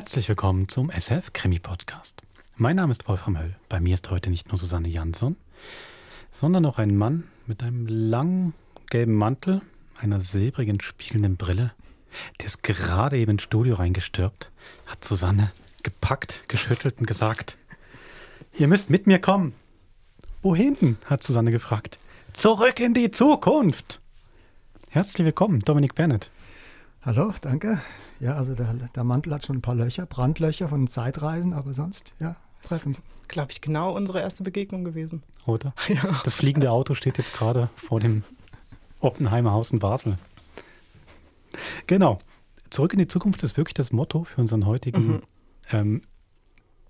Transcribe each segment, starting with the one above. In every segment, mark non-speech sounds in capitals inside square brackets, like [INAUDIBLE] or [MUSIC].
Herzlich willkommen zum SF Krimi Podcast. Mein Name ist Wolfram Höll. Bei mir ist heute nicht nur Susanne Jansson, sondern auch ein Mann mit einem langen gelben Mantel, einer silbrigen spiegelnden Brille. Der ist gerade eben ins Studio reingestürbt, hat Susanne gepackt, geschüttelt und gesagt: Ihr müsst mit mir kommen. Wohin? hat Susanne gefragt. Zurück in die Zukunft. Herzlich willkommen, Dominik Bennett. Hallo, danke. Ja, also der, der, Mantel hat schon ein paar Löcher, Brandlöcher von Zeitreisen, aber sonst, ja, treffend. Glaube ich, genau unsere erste Begegnung gewesen. Oder? [LAUGHS] Ja. Das fliegende Auto steht jetzt gerade vor dem Oppenheimer Haus in Basel. Genau. Zurück in die Zukunft ist wirklich das Motto für unseren heutigen mhm. ähm,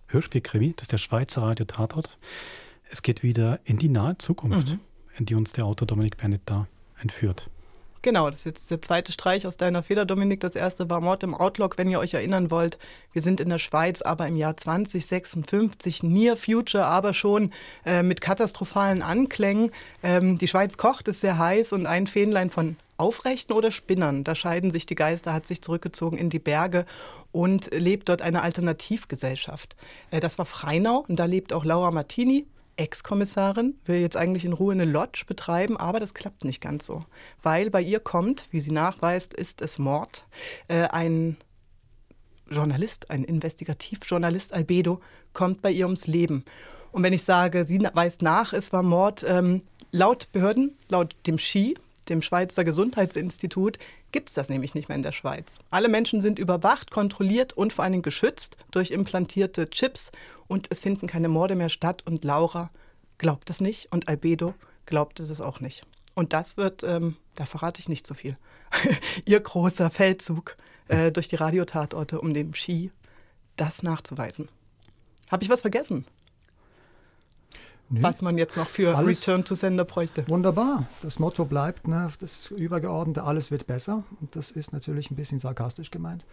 Hörspielkrimi. Das ist der Schweizer Radio Tatort. Es geht wieder in die nahe Zukunft, mhm. in die uns der Autor Dominik Bennett da entführt. Genau, das ist jetzt der zweite Streich aus deiner Feder, Dominik. Das erste war Mord im Outlook, wenn ihr euch erinnern wollt. Wir sind in der Schweiz, aber im Jahr 2056, near future, aber schon äh, mit katastrophalen Anklängen. Ähm, die Schweiz kocht, ist sehr heiß und ein Fähnlein von Aufrechten oder Spinnern, da scheiden sich die Geister, hat sich zurückgezogen in die Berge und lebt dort eine Alternativgesellschaft. Äh, das war Freinau und da lebt auch Laura Martini, Ex-Kommissarin will jetzt eigentlich in Ruhe eine Lodge betreiben, aber das klappt nicht ganz so. Weil bei ihr kommt, wie sie nachweist, ist es Mord. Äh, ein Journalist, ein Investigativjournalist, Albedo, kommt bei ihr ums Leben. Und wenn ich sage, sie weist nach, es war Mord, ähm, laut Behörden, laut dem SCHI, dem Schweizer Gesundheitsinstitut, gibt es das nämlich nicht mehr in der Schweiz. Alle Menschen sind überwacht, kontrolliert und vor allem geschützt durch implantierte Chips und es finden keine Morde mehr statt und Laura glaubt das nicht und Albedo glaubt es auch nicht. Und das wird, ähm, da verrate ich nicht so viel, [LAUGHS] ihr großer Feldzug äh, durch die Radiotatorte, um dem Ski das nachzuweisen. Habe ich was vergessen? Nö. was man jetzt noch für alles Return to Sender bräuchte. Wunderbar. Das Motto bleibt, ne, das übergeordnete, alles wird besser. Und das ist natürlich ein bisschen sarkastisch gemeint.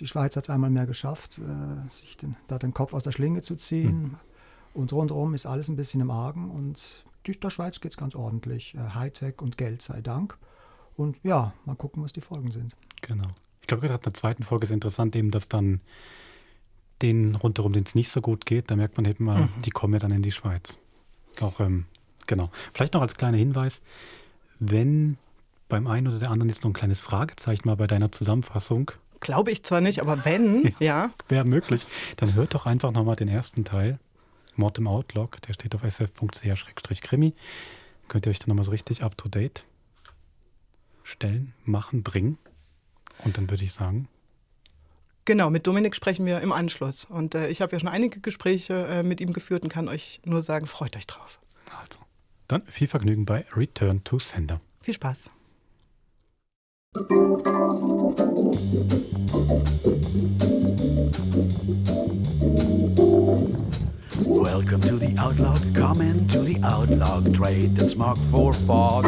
Die Schweiz hat es einmal mehr geschafft, äh, sich den, da den Kopf aus der Schlinge zu ziehen. Mhm. Und rundherum ist alles ein bisschen im Argen. Und der Schweiz geht es ganz ordentlich. Äh, Hightech und Geld sei Dank. Und ja, mal gucken, was die Folgen sind. Genau. Ich glaube, gerade in der zweiten Folge ist interessant eben, dass dann den rundherum, denen es nicht so gut geht, da merkt man eben mal, mhm. die kommen ja dann in die Schweiz. Auch, ähm, genau. Vielleicht noch als kleiner Hinweis, wenn beim einen oder der anderen jetzt noch ein kleines Fragezeichen mal bei deiner Zusammenfassung. Glaube ich zwar nicht, aber wenn, [LAUGHS] ja. ja. Wäre möglich. Dann hört doch einfach nochmal den ersten Teil. Mord im Outlook, der steht auf sf.ch-krimi. Könnt ihr euch dann nochmal so richtig up to date stellen, machen, bringen. Und dann würde ich sagen, Genau, mit Dominik sprechen wir im Anschluss. Und äh, ich habe ja schon einige Gespräche äh, mit ihm geführt und kann euch nur sagen, freut euch drauf. Also, dann viel Vergnügen bei Return to Sender. Viel Spaß. Welcome to the Outlog, come into the Outlog, trade and smoke for fog.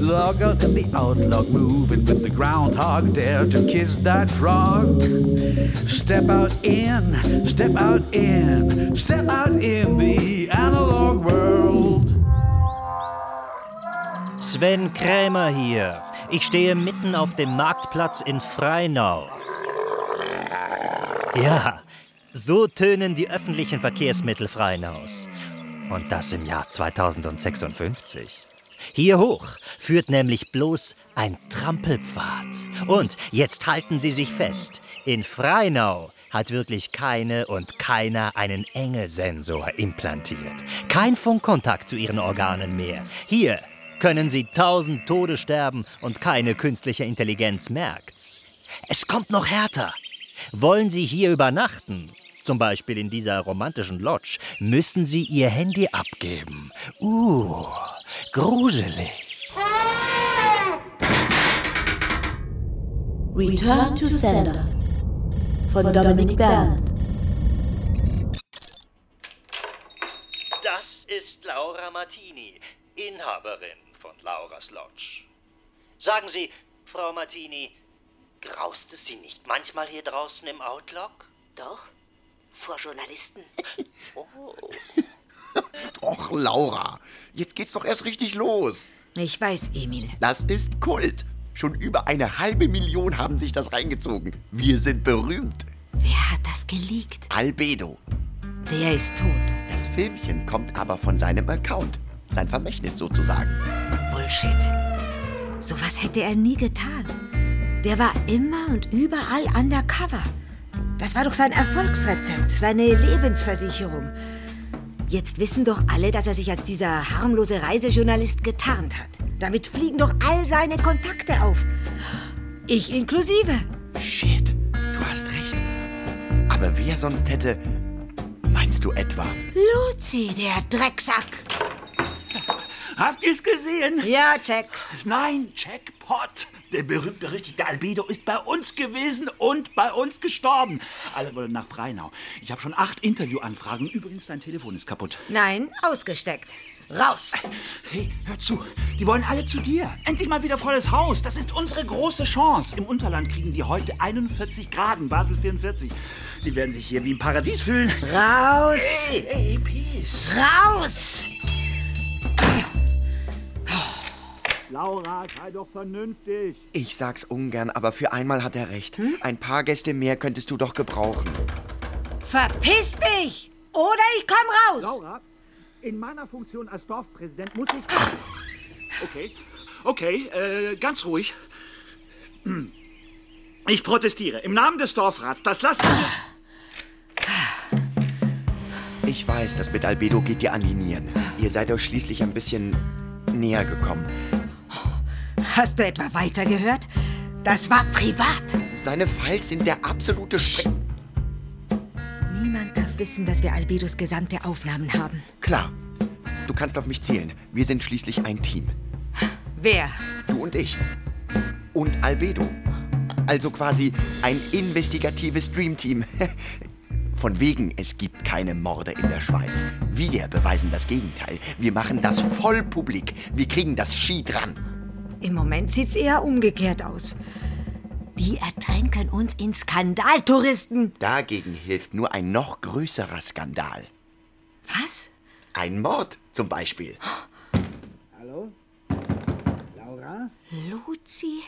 Log out in the Outlog, moving with the groundhog, dare to kiss that frog. Step out in, step out in, step out in the analog world. Sven Krämer hier. Ich stehe mitten auf dem Marktplatz in Freinau. Ja, So tönen die öffentlichen Verkehrsmittel Freinaus. Und das im Jahr 2056. Hier hoch führt nämlich bloß ein Trampelpfad. Und jetzt halten Sie sich fest, in Freinau hat wirklich keine und keiner einen Engelsensor implantiert. Kein Funkkontakt zu Ihren Organen mehr. Hier können Sie tausend Tode sterben und keine künstliche Intelligenz merkt's. Es kommt noch härter. Wollen Sie hier übernachten, zum Beispiel in dieser romantischen Lodge, müssen Sie Ihr Handy abgeben. Uh, gruselig. Return to Sender von Dominic Bernard. Das ist Laura Martini, Inhaberin von Lauras Lodge. Sagen Sie, Frau Martini, graust es Sie nicht manchmal hier draußen im Outlook? Doch vor Journalisten. [LAUGHS] Oh. Och, Laura, jetzt geht's doch erst richtig los. Ich weiß, Emil. Das ist Kult. Schon über eine halbe Million haben sich das reingezogen. Wir sind berühmt. Wer hat das geleakt? Albedo. Der ist tot. Das Filmchen kommt aber von seinem Account. Sein Vermächtnis sozusagen. Bullshit. Sowas hätte er nie getan. Der war immer und überall undercover. Das war doch sein Erfolgsrezept, seine Lebensversicherung. Jetzt wissen doch alle, dass er sich als dieser harmlose Reisejournalist getarnt hat. Damit fliegen doch all seine Kontakte auf. Ich inklusive. Shit, du hast recht. Aber wer sonst hätte. Meinst du etwa? Luzi, der Drecksack. Habt ihr's gesehen? Ja, check. Nein, Jackpot. Der berühmt-berüchtigte Albedo ist bei uns gewesen und bei uns gestorben. Alle wollen nach Freinau. Ich habe schon acht Interviewanfragen. Übrigens, dein Telefon ist kaputt. Nein, ausgesteckt. Raus. Hey, hör zu. Die wollen alle zu dir. Endlich mal wieder volles Haus. Das ist unsere große Chance. Im Unterland kriegen die heute 41 Grad, in Basel 44. Die werden sich hier wie im Paradies fühlen. Raus. Hey, hey, Peace. Raus. Laura, sei doch vernünftig. Ich sag's ungern, aber für einmal hat er recht. Ein paar Gäste mehr könntest du doch gebrauchen. Verpiss dich! Oder ich komm raus! Laura, in meiner Funktion als Dorfpräsident muss ich. Okay, okay, äh, ganz ruhig. Hm. [CLEARS THROAT] Ich protestiere. Im Namen des Dorfrats. Das lassen Ich weiß, das mit Albedo geht dir an die Nieren. Ihr seid euch schließlich ein bisschen näher gekommen. Hast du etwa weitergehört? Das war privat. Seine Files sind der absolute Sch Niemand darf wissen, dass wir Albedos gesamte Aufnahmen haben. Klar. Du kannst auf mich zählen. Wir sind schließlich ein Team. Wer? Du und ich. Und Albedo. Also quasi ein investigatives Dreamteam. [LAUGHS] Von wegen, es gibt keine Morde in der Schweiz. Wir beweisen das Gegenteil. Wir machen das voll publik. Wir kriegen das Ski dran. Im Moment sieht's eher umgekehrt aus. Die ertränken uns in Skandaltouristen. Dagegen hilft nur ein noch größerer Skandal. Was? Ein Mord zum Beispiel. Hallo? Laura? Luzi,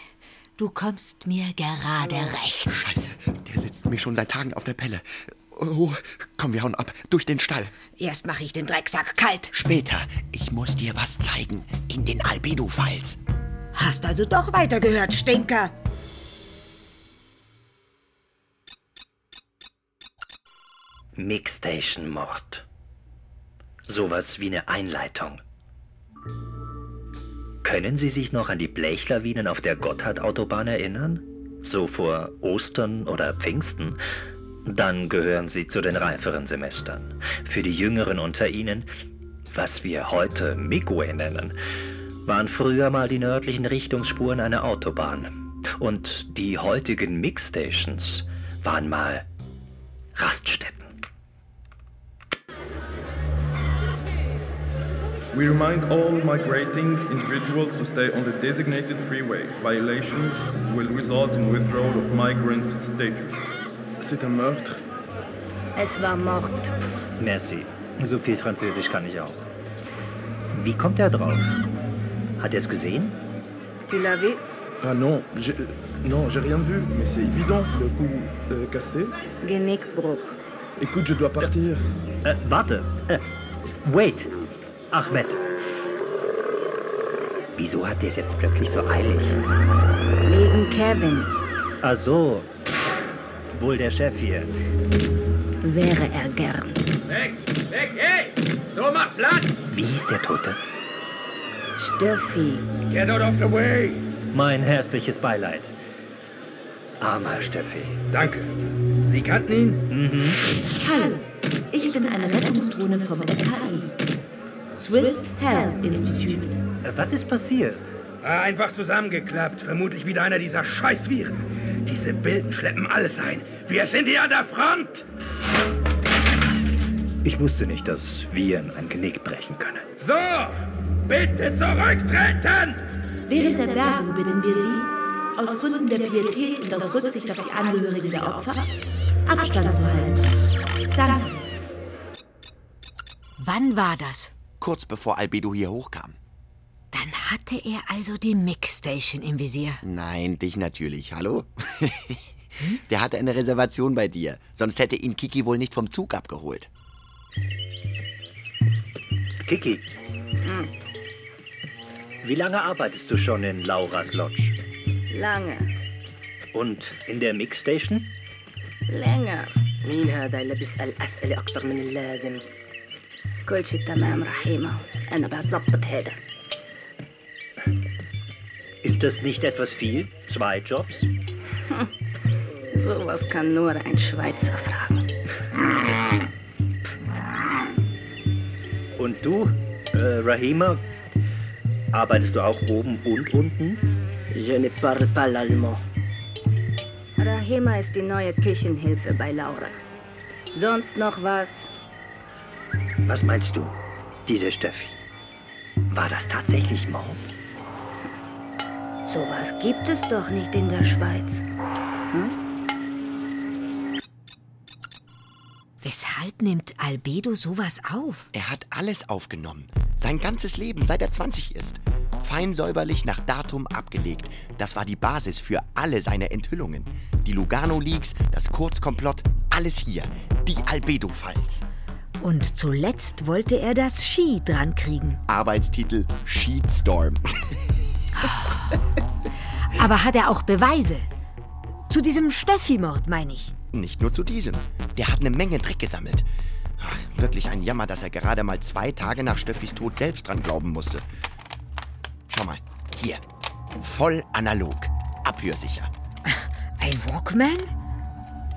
du kommst mir gerade recht. Scheiße, der sitzt mir schon seit Tagen auf der Pelle. Oh, komm, wir hauen ab. Durch den Stall. Erst mache ich den Drecksack kalt. Später. Ich muss dir was zeigen. In den Albedo-Files. Hast also doch weitergehört, Stinker. Mixstation-Mord. Sowas wie eine Einleitung. Können Sie sich noch an die Blechlawinen auf der Gotthard-Autobahn erinnern? So vor Ostern oder Pfingsten? Dann gehören Sie zu den reiferen Semestern. Für die Jüngeren unter Ihnen, was wir heute Midway nennen, waren früher mal die nördlichen Richtungsspuren einer Autobahn. Und die heutigen Mixstations waren mal Raststätten. We remind all migrating individuals to stay on the designated freeway. Violations will result in withdrawal of migrant status. C'est un meurtre. Es war Mord. Merci. So viel Französisch kann ich auch. Wie kommt er drauf? Hat er es gesehen? Tu l'as vu? Ah non, j'ai, non, j'ai rien vu, mais c'est évident, le coup euh, cassé. Genickbruch. Écoute, je dois partir. Äh, warte. Äh, wait. Ahmed. Wieso hat der es jetzt plötzlich so eilig? Wegen Kevin. Ach so. Wohl der Chef hier. Wäre er gern. Weg, weg, hey! So, mach Platz! Wie hieß der Tote? Steffi. Get out of the way! Mein herzliches Beileid. Armer Steffi. Danke. Sie kannten ihn? Mhm. Hallo, ich bin eine Rettungsdrohne vom SHI. Swiss Health Institute. Äh, Was ist passiert? Einfach zusammengeklappt. Vermutlich wieder einer dieser Scheißviren. Diese Bilden schleppen alles ein. Wir sind hier an der Front! Ich wusste nicht, dass Viren ein Genick brechen können. So! Bitte zurücktreten! Während der Werbung bitten wir Sie, aus Gründen der Pietät und aus Rücksicht auf die Angehörigen der Opfer, Abstand zu halten. Danke. Wann war das? Kurz bevor Albedo hier hochkam. Dann hatte er also die Mixstation im Visier. Nein, dich natürlich. Hallo? [LAUGHS] Der hatte eine Reservation bei dir. Sonst hätte ihn Kiki wohl nicht vom Zug abgeholt. Kiki, wie lange arbeitest du schon in Lauras Lodge? Lange, Und in der Mixstation? länger. مين هذا اللي بيسأل أسئلة أكتر من اللازم؟ كل شي تمام رحيمة أنا بظبط هذا Ist das nicht etwas viel? Zwei Jobs? [LAUGHS] Sowas kann nur ein Schweizer fragen. Und du, äh, Rahima, arbeitest du auch oben und unten? Je ne parle pas l'allemand. Rahima ist die neue Küchenhilfe bei Laura. Sonst noch was? Was meinst du, diese Steffi? War das tatsächlich Mord? Sowas gibt es doch nicht in der Schweiz. Weshalb nimmt Albedo sowas auf? Er hat alles aufgenommen. Sein ganzes Leben, seit er 20 ist. Fein säuberlich nach Datum abgelegt. Das war die Basis für alle seine Enthüllungen. Die Lugano-Leaks, das Kurzkomplott, alles hier. Die Albedo-Files. Und zuletzt wollte er das Ski dran kriegen. Arbeitstitel Sheetstorm. [LAUGHS] Aber hat er auch Beweise? Zu diesem Steffi-Mord, meine ich. Nicht nur zu diesem. Der hat eine Menge Dreck gesammelt. Ach, wirklich ein Jammer, dass er gerade mal zwei Tage nach Steffis Tod selbst dran glauben musste. Schau mal, hier. Voll analog. Abhörsicher. Ein Walkman?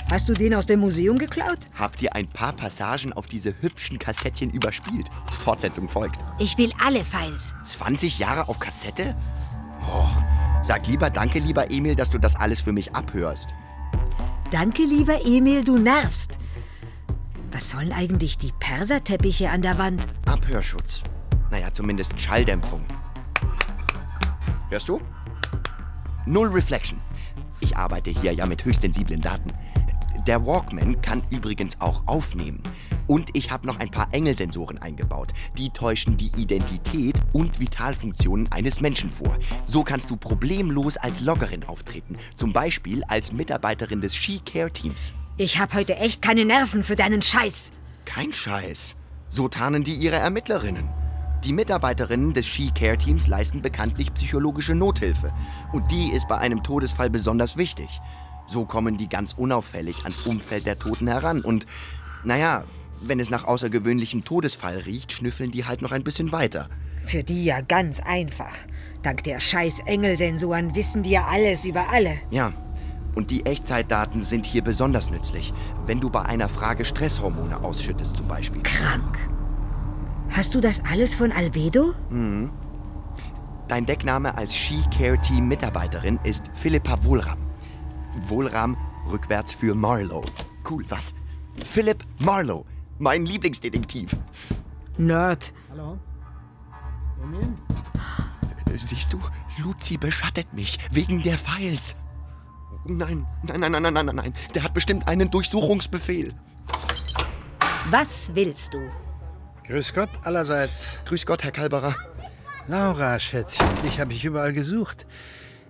Hast du den aus dem Museum geklaut? Habt ihr ein paar Passagen auf diese hübschen Kassettchen überspielt? Fortsetzung folgt. Ich will alle Files. 20 Jahre auf Kassette? Och, sag lieber Danke, lieber Emil, dass du das alles für mich abhörst. Danke, lieber Emil, du nervst. Was sollen eigentlich die Perserteppiche an der Wand? Abhörschutz. Naja, zumindest Schalldämpfung. Hörst du? Null Reflection. Ich arbeite hier ja mit höchstsensiblen Daten. Der Walkman kann übrigens auch aufnehmen. Und ich habe noch ein paar Engelsensoren eingebaut. Die täuschen die Identität und Vitalfunktionen eines Menschen vor. So kannst du problemlos als Loggerin auftreten. Zum Beispiel als Mitarbeiterin des Ski-Care-Teams. Ich hab heute echt keine Nerven für deinen Scheiß. Kein Scheiß. So tarnen die ihre Ermittlerinnen. Die Mitarbeiterinnen des Ski-Care-Teams leisten bekanntlich psychologische Nothilfe. Und die ist bei einem Todesfall besonders wichtig. So kommen die ganz unauffällig ans Umfeld der Toten heran. Und, naja, wenn es nach außergewöhnlichem Todesfall riecht, schnüffeln die halt noch ein bisschen weiter. Für die ja ganz einfach. Dank der scheiß Engelsensoren wissen die ja alles über alle. Ja, und die Echtzeitdaten sind hier besonders nützlich. Wenn du bei einer Frage Stresshormone ausschüttest zum Beispiel. Krank. Hast du das alles von Albedo? Mhm. Dein Deckname als Ski-Care-Team-Mitarbeiterin ist Philippa Wohlram. Wohlram rückwärts für Marlowe. Cool, was? Philip Marlowe, mein Lieblingsdetektiv. Nerd. Hallo? Siehst du, Luzi beschattet mich wegen der Files. Nein, nein, nein, nein, nein, nein, nein. Der hat bestimmt einen Durchsuchungsbefehl. Was willst du? Grüß Gott allerseits. Grüß Gott, Herr Kalberer. Laura, Schätzchen, dich habe ich überall gesucht.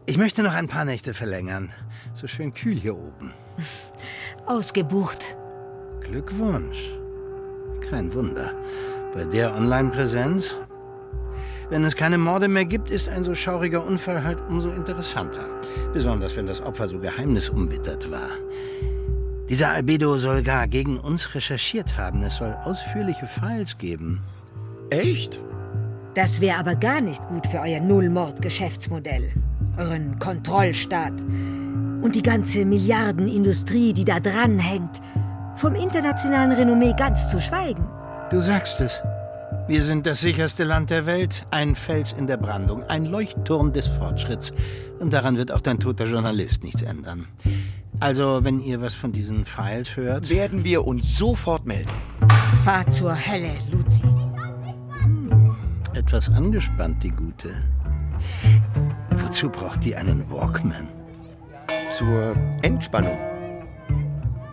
Ich möchte noch ein paar Nächte verlängern. So schön kühl hier oben. [LAUGHS] Ausgebucht. Glückwunsch. Kein Wunder. Bei der Online-Präsenz? Wenn es keine Morde mehr gibt, ist ein so schauriger Unfall halt umso interessanter. Besonders wenn das Opfer so geheimnisumwittert war. Dieser Albedo soll gar gegen uns recherchiert haben. Es soll ausführliche Files geben. Echt? Das wäre aber gar nicht gut für euer Nullmord-Geschäftsmodell. Euren Kontrollstaat. Und die ganze Milliardenindustrie, die da dranhängt. Vom internationalen Renommee ganz zu schweigen. Du sagst es. Wir sind das sicherste Land der Welt, ein Fels in der Brandung, ein Leuchtturm des Fortschritts. Und daran wird auch dein toter Journalist nichts ändern. Also, wenn ihr was von diesen Files hört. Werden wir uns sofort melden. Fahr zur Hölle, Luzi. Etwas angespannt, die Gute. Wozu braucht die einen Walkman? Zur Entspannung.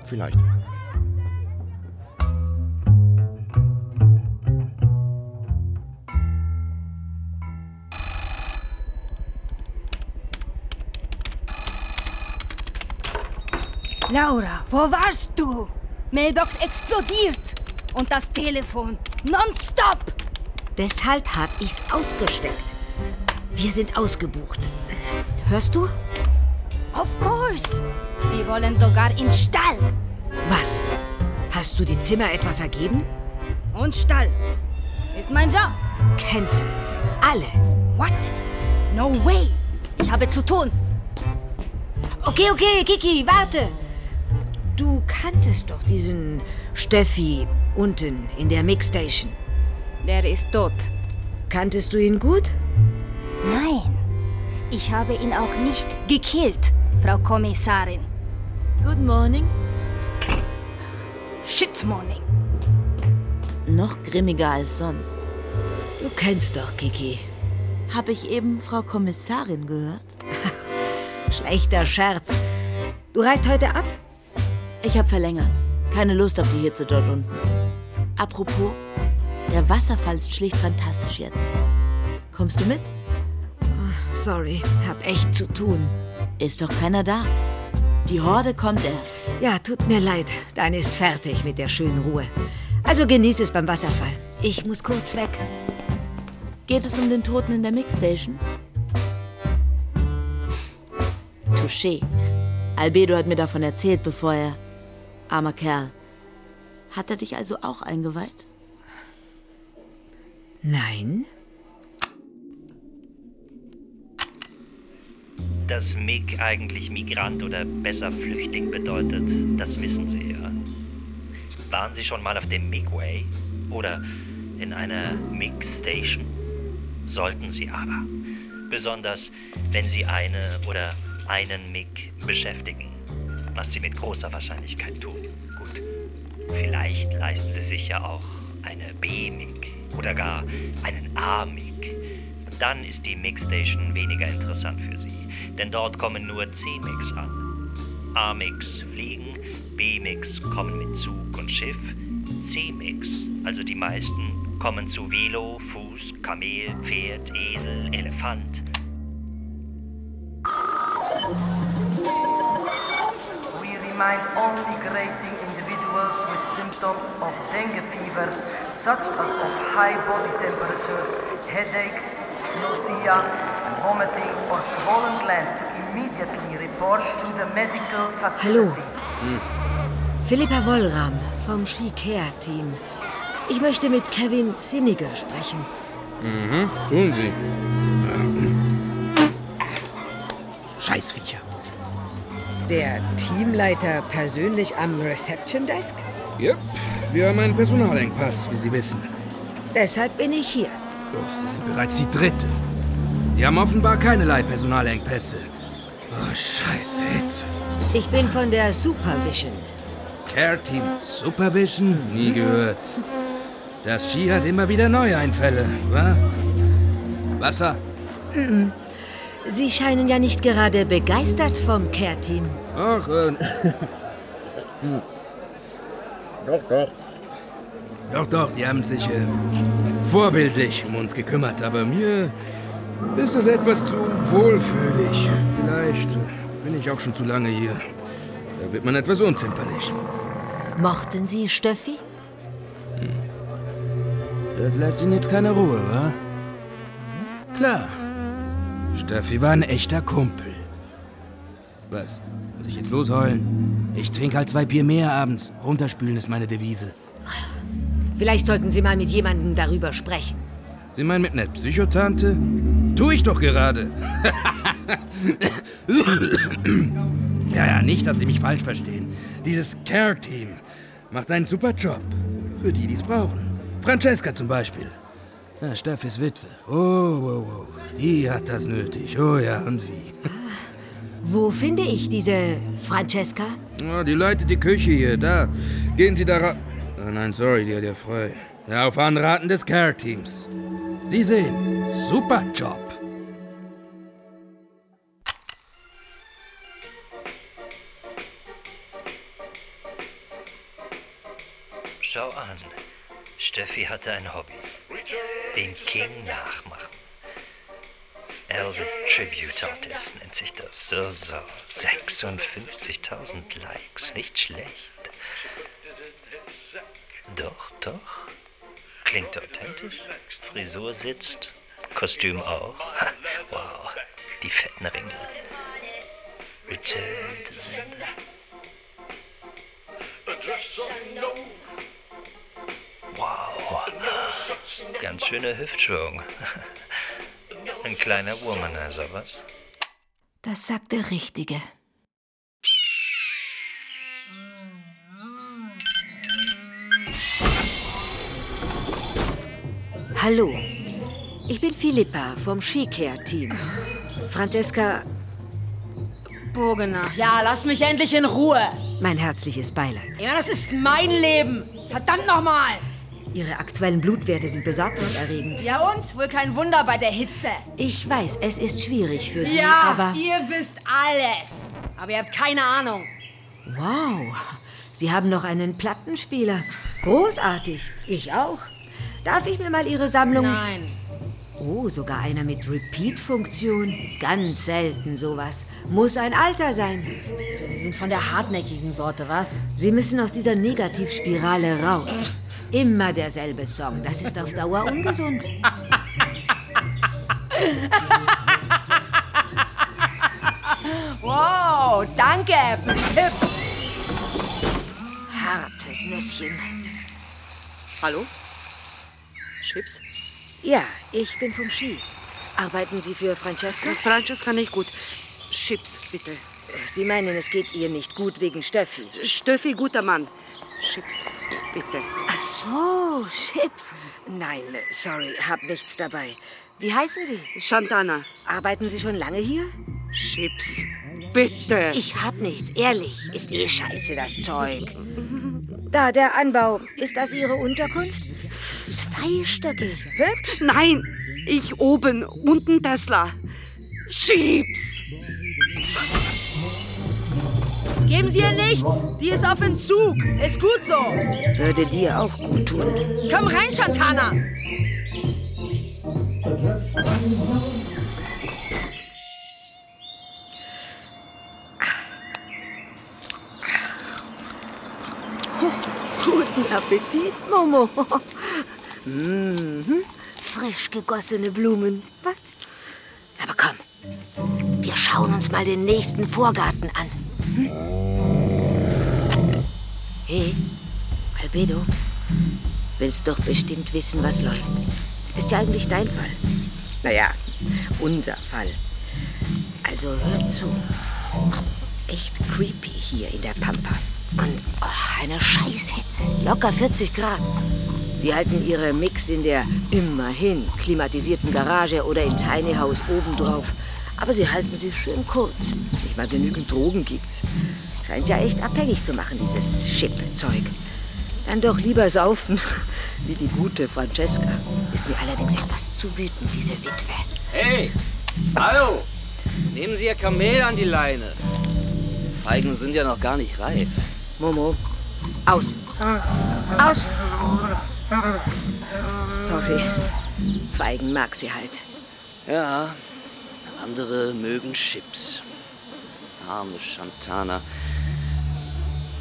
Vielleicht. Laura, wo warst du? Mailbox explodiert. Und das Telefon. Nonstop. Deshalb hab ich's ausgesteckt. Wir sind ausgebucht. Hörst du? Of course. Wir wollen sogar in Stall. Was? Hast du die Zimmer etwa vergeben? Und Stall. Ist mein Job. Cancel. Alle. What? No way. Ich habe zu tun. Okay, okay, Kiki, warte. Du kanntest doch diesen Steffi unten in der Mixstation. Der ist tot. Kanntest du ihn gut? Nein. Ich habe ihn auch nicht gekillt, Frau Kommissarin. Good morning. Shit morning. Noch grimmiger als sonst. Du kennst doch Kiki. Habe ich eben Frau Kommissarin gehört? [LAUGHS] Schlechter Scherz. Du reist heute ab? Ich habe verlängert. Keine Lust auf die Hitze dort unten. Apropos, der Wasserfall ist schlicht fantastisch jetzt. Kommst du mit? Oh, sorry, hab echt zu tun. Ist doch keiner da. Die Horde kommt erst. Ja, tut mir leid. Deine ist fertig mit der schönen Ruhe. Also genieß es beim Wasserfall. Ich muss kurz weg. Geht es um den Toten in der Mixstation? Touché. Albedo hat mir davon erzählt, bevor er. Armer Kerl. Hat er dich also auch eingeweiht? Nein. Dass MIG eigentlich Migrant oder besser Flüchtling bedeutet, das wissen Sie ja. Waren Sie schon mal auf dem MIGway oder in einer MIG-Station? Sollten Sie aber. Besonders, wenn Sie eine oder einen MIG beschäftigen, was Sie mit großer Wahrscheinlichkeit tun. Gut, vielleicht leisten Sie sich ja auch eine B-MIG oder gar einen A-MIG. Dann ist die MIG-Station weniger interessant für Sie, denn dort kommen nur C-MIGs an. A-MIGs fliegen, B-MIGs kommen mit Zug und Schiff, C-MIGs, also die meisten, kommen zu Velo, Fuß, Kamel, Pferd, Esel, Elefant. We remind only grading individuals with symptoms of dengue fever, such as of high body temperature, headache, nausea, vomiting, or swollen glands to immediately report to the medical Hallo. facility. Philippa Wollram vom Ski-Care-Team. Ich möchte mit Kevin Sinniger sprechen. Mhm, tun Sie. Scheißviecher. Der Teamleiter persönlich am Reception Desk? Yep, wir haben einen Personalengpass, wie Sie wissen. Deshalb bin ich hier. Doch, Sie sind bereits die dritte. Sie haben offenbar keinerlei Personalengpässe. Oh, scheiße, Hit. Ich bin von der Supervision. Care Team Supervision? Nie gehört. Das Ski hat immer wieder neue Einfälle, wa? Wasser? Mm-mm. Sie scheinen ja nicht gerade begeistert vom Care-Team. Ach, äh. [LAUGHS] doch, doch. Doch, doch, die haben sich äh, vorbildlich um uns gekümmert, aber mir ist das etwas zu wohlfühlig. Vielleicht bin ich auch schon zu lange hier. Da wird man etwas unzimperlich. Mochten Sie Steffi? Das lässt Ihnen jetzt keine Ruhe, wa? Klar. Steffi war ein echter Kumpel. Was? Muss ich jetzt losheulen? Ich trinke halt zwei Bier mehr abends. Runterspülen ist meine Devise. Vielleicht sollten Sie mal mit jemandem darüber sprechen. Sie meinen mit einer Psychotante? Tu ich doch gerade. [LAUGHS] ja, ja, nicht, dass Sie mich falsch verstehen. Dieses Care-Team macht einen super Job. Für die, die es brauchen. Francesca zum Beispiel. Ja, Steffis Witwe. Oh, oh, oh. Die hat das nötig. Oh ja, und wie? Wo finde ich diese Francesca? Oh, die leitet die Küche hier. Da. Gehen Sie da ra... Oh nein, sorry, die hat ja frei. Ja, auf Anraten des Care-Teams. Sie sehen, super Job. Schau an. Steffi hatte ein Hobby. Den King nachmachen. Elvis Tribute Artist nennt sich das. So, so. 56.000 Likes. Nicht schlecht. Doch, doch. Klingt authentisch. Frisur sitzt. Kostüm auch. Wow. Die fetten Ringe. Return to Sender. Wow. Ganz schöner Hüftschwung. [LAUGHS] Ein kleiner Womanizer, was? Das sagt der Richtige. Hallo, ich bin Philippa vom Skicare-Team. Franziska, Burgener, ja, lass mich endlich in Ruhe. mein herzliches Beileid. Ja, das ist mein Leben. Verdammt nochmal. Ihre aktuellen Blutwerte sind besorgniserregend. Ja und? Wohl kein Wunder bei der Hitze. Ich weiß, es ist schwierig für Sie, ja, aber... ihr wisst alles. Aber ihr habt keine Ahnung. Wow, Sie haben noch einen Plattenspieler. Großartig. Ich auch. Darf ich mir mal Ihre Sammlung... Nein. Oh, sogar einer mit Repeat-Funktion. Ganz selten sowas. Muss ein Alter sein. Sie sind von der hartnäckigen Sorte, was? Sie müssen aus dieser Negativspirale raus. Immer derselbe Song. Das ist auf Dauer ungesund. [LAUGHS] Wow, danke für den Tipp. Hartes Nüsschen. Hallo? Chips? Ja, ich bin vom Ski. Arbeiten Sie für Francesca? Francesca nicht gut. Chips, bitte. Sie meinen, es geht ihr nicht gut wegen Steffi. Steffi, guter Mann. Chips, bitte. Ach so, Chips. Nein, sorry, hab nichts dabei. Wie heißen Sie? Shantana. Arbeiten Sie schon lange hier? Chips, bitte. Ich hab nichts, ehrlich. Ist eh scheiße, das Zeug. Da, der Anbau. Ist das Ihre Unterkunft? Zweistöckig. Hübsch? Nein, ich oben, unten Tesla. Chips. Geben Sie ihr nichts. Die ist auf Entzug. Ist gut so. Würde dir auch gut tun. Komm rein, Shantana. Guten Appetit, Momo. Mhm. Frisch gegossene Blumen. Aber komm, wir schauen uns mal den nächsten Vorgarten an. Hey, Albedo, willst doch bestimmt wissen, was läuft. Ist ja eigentlich dein Fall. Naja, unser Fall. Also hör zu. Echt creepy hier in der Pampa. Und oh, eine Scheißhitze. Locker 40 Grad. Die halten ihre Mix in der immerhin klimatisierten Garage oder im Tiny House obendrauf. Aber sie halten sie schön kurz. Nicht mal genügend Drogen gibt's. Scheint ja echt abhängig zu machen, dieses Chip-Zeug. Dann doch lieber saufen, [LAUGHS] wie die gute Francesca. Ist mir allerdings etwas zu wütend, diese Witwe. Hey! Hallo! Nehmen Sie Ihr Kamel an die Leine. Feigen sind ja noch gar nicht reif. Momo, aus. Aus! Sorry. Feigen mag sie halt. Ja, andere mögen Chips. Arme Shantana.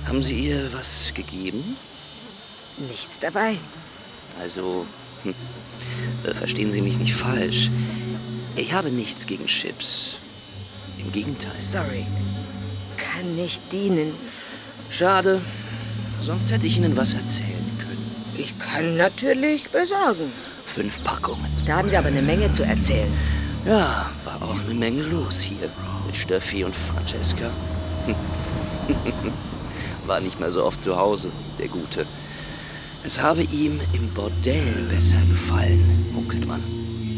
Haben Sie ihr was gegeben? Nichts dabei. Also, hm, verstehen Sie mich nicht falsch. Ich habe nichts gegen Chips. Im Gegenteil. Sorry. Kann nicht dienen. Schade. Sonst hätte ich Ihnen was erzählen können. Ich kann natürlich besorgen. Fünf Packungen. Da haben Sie aber eine Menge zu erzählen. Ja, war auch eine Menge los hier. Mit Steffi und Francesca. [LAUGHS] War nicht mehr so oft zu Hause, der Gute. Es habe ihm im Bordell besser gefallen, munkelt man.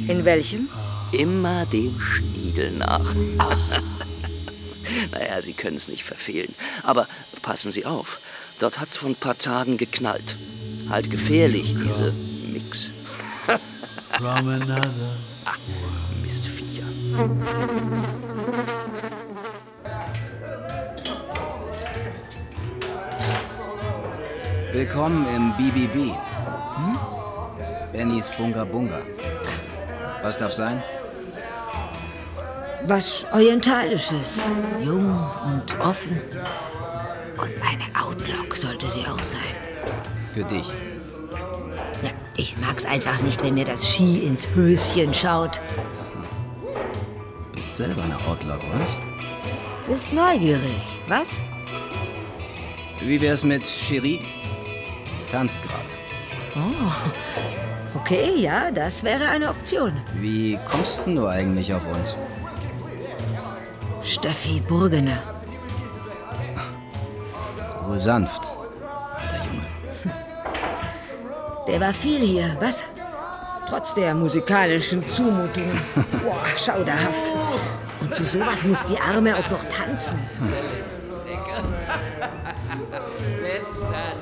In welchem? Immer dem Schniedel nach. [LAUGHS] naja, Sie können es nicht verfehlen. Aber passen Sie auf. Dort hat's vor ein paar Tagen geknallt. Halt gefährlich, diese Mix. From another. [LAUGHS] Willkommen im BBB. Bennys Bunga Bunga. Was darf sein? Was Orientalisches. Jung und offen. Und eine Outlook sollte sie auch sein. Für dich. Ja, ich mag's einfach nicht, wenn mir das Ski ins Höschen schaut. Bist selber eine Outlook, was? Bist neugierig, was? Wie wär's mit Cherie? Sie tanzt gerade. Oh, okay, ja, das wäre eine Option. Wie kommst denn du eigentlich auf uns? Steffi Burgener. Ruhe sanft, alter Junge. Der war viel hier, was? Trotz der musikalischen Zumutungen. [LAUGHS] Boah, schauderhaft. Und zu sowas muss die Arme auch noch tanzen. Letzter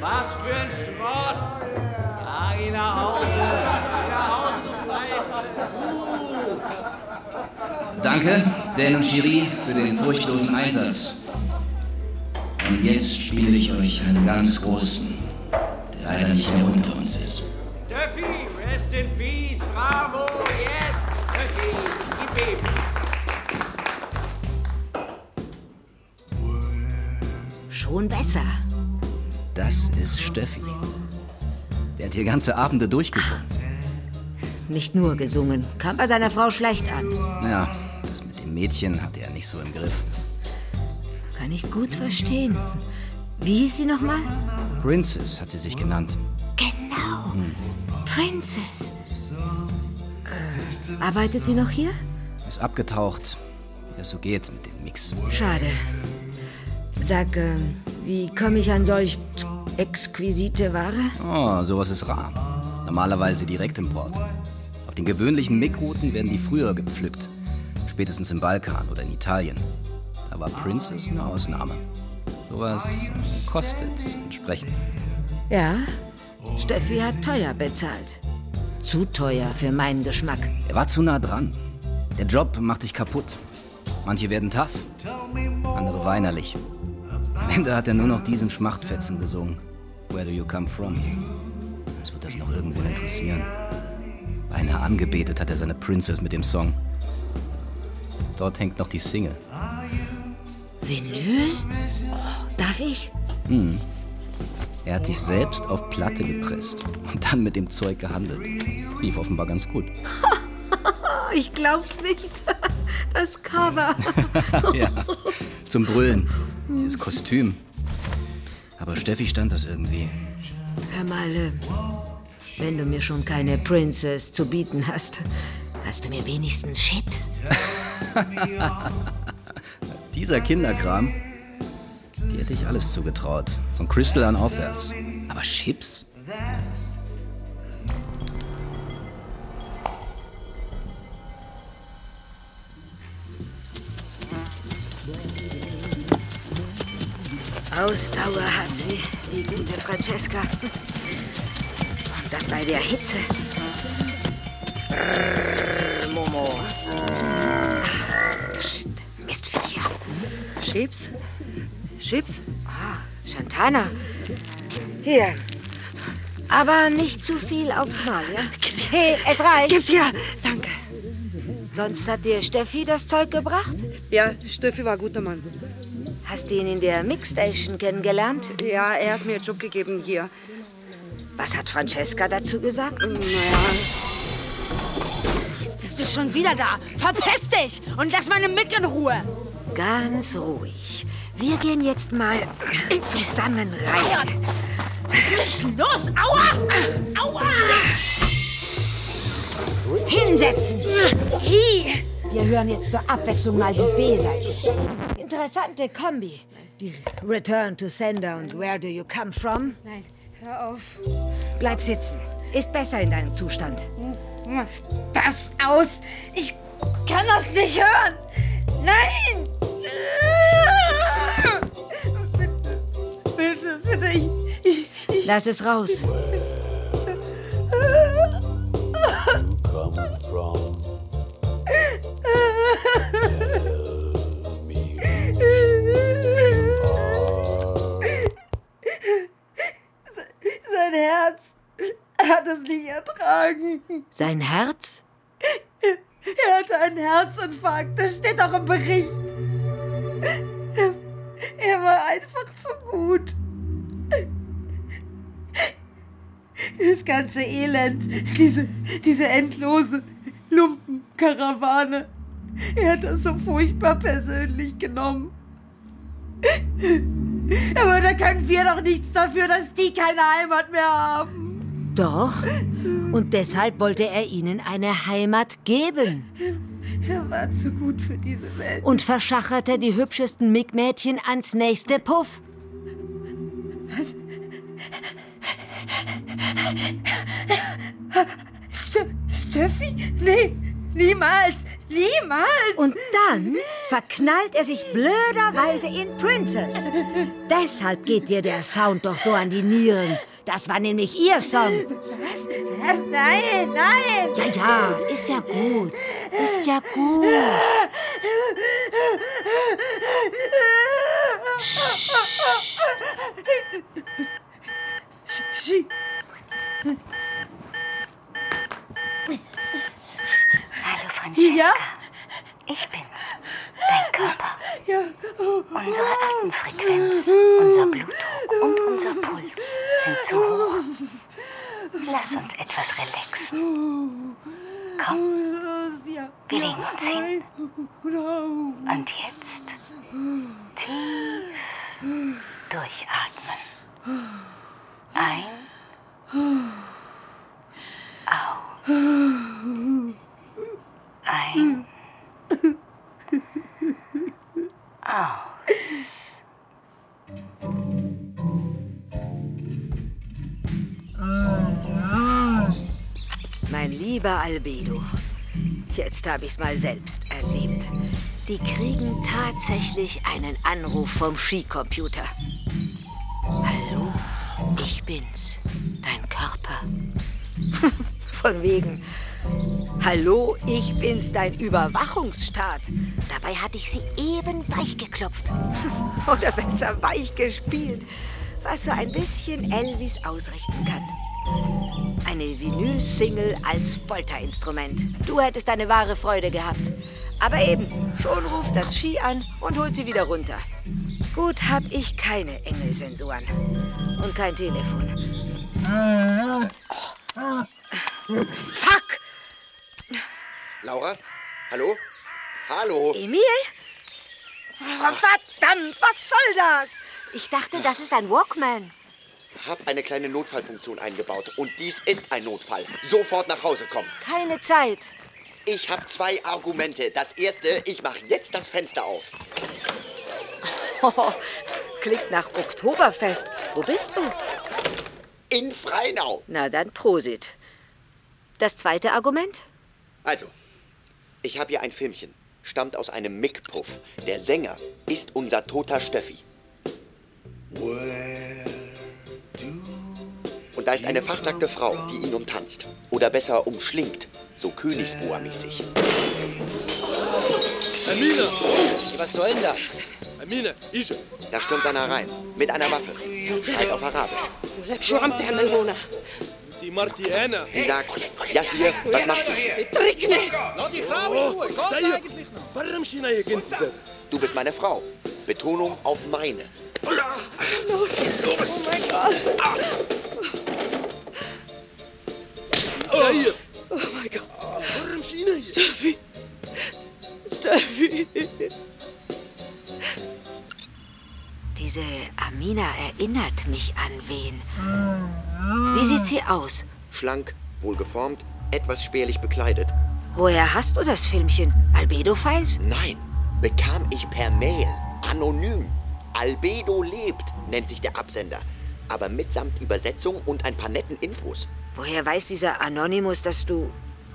Was für ein Schrott! Ja, geh nach Hause! Geh nach Hause, du Pfeife! Danke, Dan und Cherie, für den furchtlosen Einsatz. Und jetzt spiele ich euch einen ganz großen, der leider nicht mehr unter uns ist. Duffy, rest in peace, bravo, yes! Duffy, gib ihm! Schon besser. Das ist Steffi. Der hat hier ganze Abende durchgesungen. Nicht nur gesungen, kam bei seiner Frau schlecht an. Ja, das mit dem Mädchen hat er nicht so im Griff. Kann ich gut verstehen. Wie hieß sie nochmal? Princess hat sie sich genannt. Genau. Princess. Äh, arbeitet die noch hier? Ist abgetaucht, wie das so geht mit dem Mix. Schade. Sag, äh, wie komme ich an solch exquisite Ware? Oh, sowas ist rar. Normalerweise Direktimport. Auf den gewöhnlichen Mickrouten werden die früher gepflückt. Spätestens im Balkan oder in Italien. Da war Princess eine Ausnahme. Sowas kostet entsprechend. Ja, Steffi hat teuer bezahlt. Zu teuer für meinen Geschmack. Er war zu nah dran. Der Job macht dich kaputt. Manche werden tough, andere weinerlich. Am Ende hat er nur noch diesen Schmachtfetzen gesungen. Where do you come from? Als wird das noch irgendwen interessieren. Beinahe angebetet hat er seine Princess mit dem Song. Dort hängt noch die Single. Vinyl? Oh, darf ich? Hm. Er hat sich selbst auf Platte gepresst und dann mit dem Zeug gehandelt. Lief offenbar ganz gut. [LAUGHS] Ich glaub's nicht. [LAUGHS] Das Cover. [LAUGHS] ja, zum Brüllen. Dieses Kostüm. Aber Steffi stand das irgendwie. Hör mal, äh, wenn du mir schon keine Princess zu bieten hast, hast du mir wenigstens Chips? [LAUGHS] Dieser Kinderkram, die hätte ich alles zugetraut. Von Crystal an aufwärts. Aber Chips? Ausdauer hat sie, die gute Francesca. Und das bei der Hitze. Brrr, Momo. Mistviecher. Chips? Chips? Ah, Chantana. Hier. Aber nicht zu viel aufs Mal, ja? Hey, es reicht. Gib's hier. Danke. Sonst hat dir Steffi das Zeug gebracht? Ja, Steffi war ein guter Mann. Hast du ihn in der Mixstation kennengelernt? Ja, er hat mir einen Job gegeben hier. Was hat Francesca dazu gesagt? Naja. Jetzt bist du schon wieder da. Verpiss dich und lass meine Mick in Ruhe. Ganz ruhig. Wir gehen jetzt mal zusammen rein. Was ist los? Aua! Aua! Hinsetzen! Hi. Wir hören jetzt zur Abwechslung mal die B-Seite. Interessante Kombi. Die Return to Sender und Where do you come from? Nein, hör auf. Bleib sitzen. Ist besser in deinem Zustand. Das aus! Ich kann das nicht hören! Nein! Bitte, bitte, ich, ich, ich. Lass es raus. Sein Herz hat es nicht ertragen. Sein Herz? Er hatte einen Herzinfarkt. Das steht doch im Bericht. Er, er war einfach zu gut. Das ganze Elend, diese, diese endlose Lumpenkarawane. Er hat das so furchtbar persönlich genommen. Aber da können wir doch nichts dafür, dass die keine Heimat mehr haben. Doch. Und deshalb wollte er ihnen eine Heimat geben. Er war zu gut für diese Welt. Und verschacherte die hübschesten Mick-Mädchen ans nächste Puff. Was? St Steffi? Nee, niemals, niemals. Und dann verknallt er sich blöderweise in Princess. Deshalb geht dir der Sound doch so an die Nieren. Das war nämlich ihr Song. Was? Was? Nein, nein. Ja, ja, ist ja gut. Ist ja gut. Sch Francesca. Ja? Ich bin dein Körper. Ja. Unsere Atemfrequenz, unser Blutdruck und unser Puls sind zu hoch. Lass uns etwas relaxen. Komm, wir legen uns hin. Und jetzt tief durchatmen. Ein, aus. Ein, aus. Mein lieber Albedo, jetzt habe ich's mal selbst erlebt. Die kriegen tatsächlich einen Anruf vom Skicomputer. Hallo, ich bin's, dein Körper. [LAUGHS] Von wegen. Hallo, ich bin's, dein Überwachungsstaat. Dabei hatte ich sie eben weich geklopft. [LAUGHS] Oder besser weich gespielt. Was so ein bisschen Elvis ausrichten kann. Eine Vinyl-Single als Folterinstrument. Du hättest eine wahre Freude gehabt. Aber eben, schon ruft das Ski an und holt sie wieder runter. Gut hab ich keine Engelsensoren. Und kein Telefon. Oh. Fuck! Laura? Hallo? Hallo? Emil? Oh, verdammt, was soll das? Ich dachte, das ist ein Walkman. Hab eine kleine Notfallfunktion eingebaut. Und dies ist ein Notfall. Sofort nach Hause kommen. Keine Zeit. Ich habe zwei Argumente. Das erste, ich mache jetzt das Fenster auf. [LAUGHS] Oh, klingt nach Oktoberfest. Wo bist du? In Freinau. Na dann Prosit. Das zweite Argument? Also, ich habe hier ein Filmchen. Stammt aus einem Mick-Puff. Der Sänger ist unser toter Steffi. Und da ist eine fast nackte Frau, die ihn umtanzt. Oder besser umschlingt. So Königsboa-mäßig. Amina! Was soll denn das? Amina, ich. Da stürmt einer rein. Mit einer Waffe. Schreit auf Arabisch. Martiana. Sie sagt, Jasir, was machst du? Trick nicht! die Frau in Warum hier Du bist meine Frau. Betonung auf meine. Los, los! Oh mein Gott! Sayir! Oh. oh mein Gott! Ah, Warum China hier? Steffi! Steffi! Diese Amina erinnert mich an wen? Wie sieht sie aus? Schlank, wohlgeformt, etwas spärlich bekleidet. Woher hast du das Filmchen? Albedo-Files? Nein, bekam ich per Mail. Anonym. Albedo lebt, nennt sich der Absender. Aber mitsamt Übersetzung und ein paar netten Infos. Woher weiß dieser Anonymous, dass du.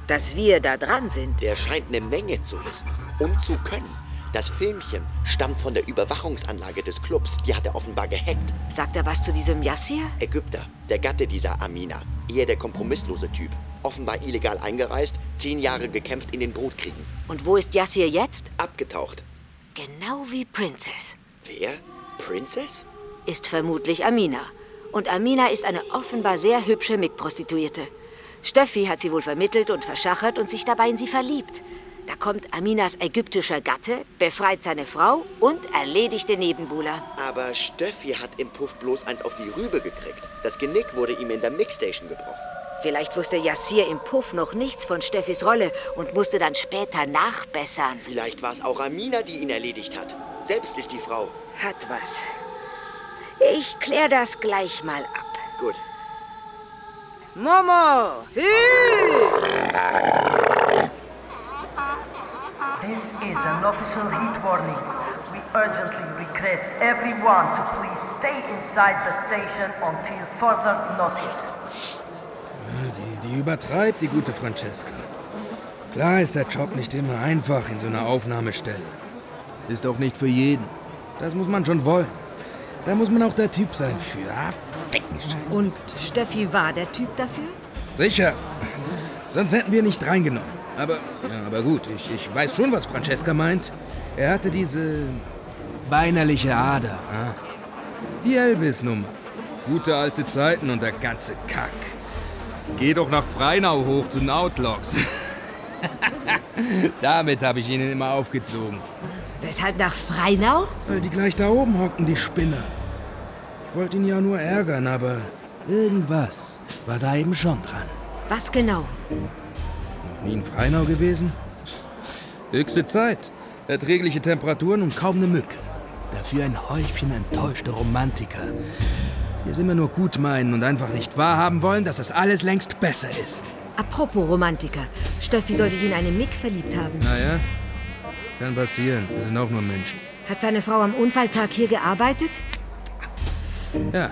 dass wir da dran sind? Der scheint eine Menge zu wissen und zu können. Das Filmchen stammt von der Überwachungsanlage des Clubs. Die hat er offenbar gehackt. Sagt er was zu diesem Yassir? Ägypter, der Gatte dieser Amina. Eher der kompromisslose Typ. Offenbar illegal eingereist, zehn Jahre gekämpft in den Brotkriegen. Und wo ist Yassir jetzt? Abgetaucht. Genau wie Princess. Wer? Princess? Ist vermutlich Amina. Und Amina ist eine offenbar sehr hübsche Mick-Prostituierte. Steffi hat sie wohl vermittelt und verschachert und sich dabei in sie verliebt. Da kommt Aminas ägyptischer Gatte, befreit seine Frau und erledigt den Nebenbuhler. Aber Steffi hat im Puff bloß eins auf die Rübe gekriegt. Das Genick wurde ihm in der Mixstation gebrochen. Vielleicht wusste Yassir im Puff noch nichts von Steffis Rolle und musste dann später nachbessern. Vielleicht war es auch Amina, die ihn erledigt hat. Selbst ist die Frau. Hat was. Ich klär das gleich mal ab. Gut. Momo! Hü! This is an official heat warning. We urgently request everyone to please stay inside the station until further notice. Die, die übertreibt, die gute Francesca. Klar ist der Job nicht immer einfach in so einer Aufnahmestelle. Ist auch nicht für jeden. Das muss man schon wollen. Da muss man auch der Typ sein für. Ah, Und Steffi war der Typ dafür? Sicher. Sonst hätten wir nicht reingenommen. Aber, ja, aber gut, ich, ich weiß schon, was Francesca meint. Er hatte diese weinerliche Ader. ah. Die Elvis-Nummer. Gute alte Zeiten und der ganze Kack. Geh doch nach Freinau hoch zu den Outlaws. [LAUGHS] Damit habe ich ihn immer aufgezogen. Weshalb nach Freinau? Weil die gleich da oben hocken, die Spinner. Ich wollte ihn ja nur ärgern, aber irgendwas war da eben schon dran. Was genau? Nie in Freinau gewesen? Höchste Zeit. Erträgliche Temperaturen und kaum eine Mücke. Dafür ein Häufchen enttäuschte Romantiker. Die es immer nur gut meinen und einfach nicht wahrhaben wollen, dass das alles längst besser ist. Apropos Romantiker. Steffi soll sich in eine Mick verliebt haben. Naja, kann passieren. Wir sind auch nur Menschen. Hat seine Frau am Unfalltag hier gearbeitet? Ja.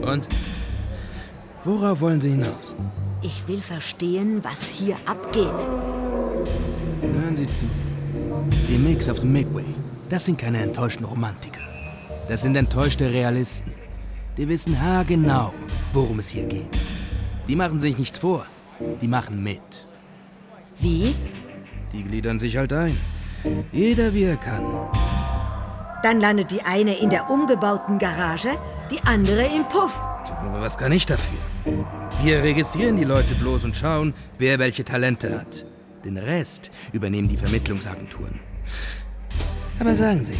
Und? Worauf wollen Sie hinaus? Ich will verstehen, was hier abgeht. Hören Sie zu. Die Mix auf dem Midway, das sind keine enttäuschten Romantiker. Das sind enttäuschte Realisten. Die wissen haargenau, worum es hier geht. Die machen sich nichts vor. Die machen mit. Wie? Die gliedern sich halt ein. Jeder wie er kann. Dann landet die eine in der umgebauten Garage, die andere im Puff. Aber was kann ich dafür? Wir registrieren die Leute bloß und schauen, wer welche Talente hat. Den Rest übernehmen die Vermittlungsagenturen. Aber sagen Sie,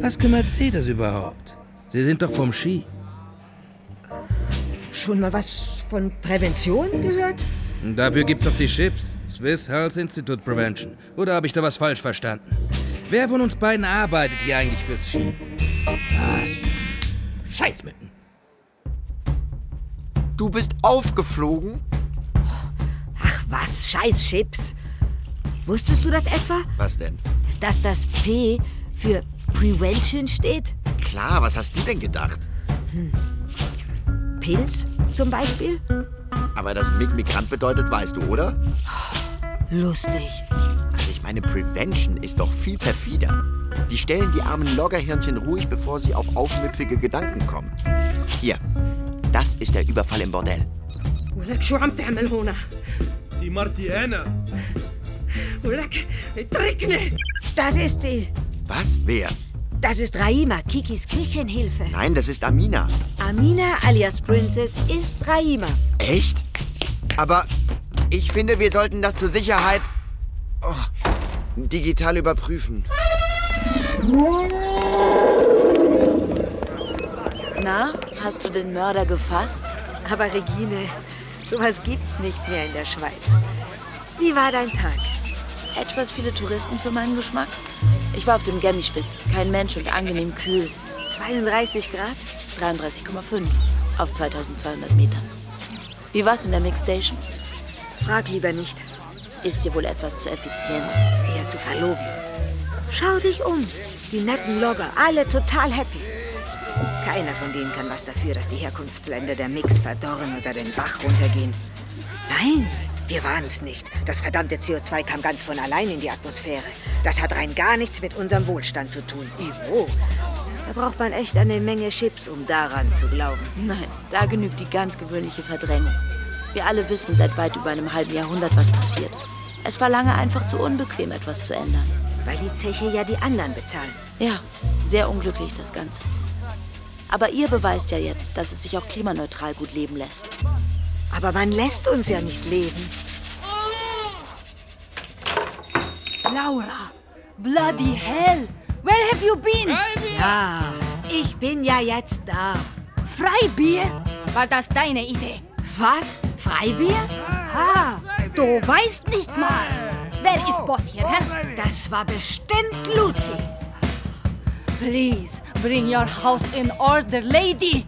was kümmert Sie das überhaupt? Sie sind doch vom Ski. Schon mal was von Prävention gehört? Und dafür gibt's doch die Chips. Swiss Health Institute Prevention. Oder habe ich da was falsch verstanden? Wer von uns beiden arbeitet hier eigentlich fürs Ski? Was? Scheißmücken. Du bist aufgeflogen? Ach was, scheiß Chips. Wusstest du das etwa? Was denn? Dass das P für Prevention steht? Klar, was hast du denn gedacht? Hm. Pilz zum Beispiel? Aber dass Mig Migrant bedeutet, weißt du, oder? Lustig. Also ich meine, Prevention ist doch viel perfider. Die stellen die armen Loggerhirnchen ruhig, bevor sie auf aufmüpfige Gedanken kommen. Hier, das ist der Überfall im Bordell. ولك شو عم تعمل هنا؟ دي مرتي أنا ولك اتركني Das ist sie. Was? Wer? Das ist Raima, Kikis Küchenhilfe. Nein, das ist Amina. Amina alias Princess ist Raima. Echt? Aber ich finde, wir sollten das zur Sicherheit oh, digital überprüfen. Na, hast du den Mörder gefasst? Aber Regine, sowas gibt's nicht mehr in der Schweiz. Wie war dein Tag? Etwas viele Touristen für meinen Geschmack. Ich war auf dem Gemmispitz. Kein Mensch und angenehm kühl. 32 Grad? 33,5 auf 2200 Metern. Wie war's in der Mixstation? Frag lieber nicht. Ist dir wohl etwas zu effizient? Eher zu verlogen. Schau dich um. Die netten Logger, alle total happy. Keiner von denen kann was dafür, dass die Herkunftsländer der Mix verdorren oder den Bach runtergehen. Nein, wir waren es nicht. Das verdammte CO2 kam ganz von allein in die Atmosphäre. Das hat rein gar nichts mit unserem Wohlstand zu tun. Ivo, da braucht man echt eine Menge Chips, um daran zu glauben. Nein, da genügt die ganz gewöhnliche Verdrängung. Wir alle wissen seit weit über einem halben Jahrhundert, was passiert. Es war lange einfach zu unbequem, etwas zu ändern. Weil die Zeche ja die anderen bezahlen. Ja, sehr unglücklich das Ganze. Aber ihr beweist ja jetzt, dass es sich auch klimaneutral gut leben lässt. Aber man lässt uns ja nicht leben. Laura, bloody hell, where have you been? Ja, ich bin ja jetzt da. Freibier? War das deine Idee? Was? Freibier? Ha, du weißt nicht mal. Wer ist Boss hier, hä? Das war bestimmt Luzi. Please, bring your house in order, lady.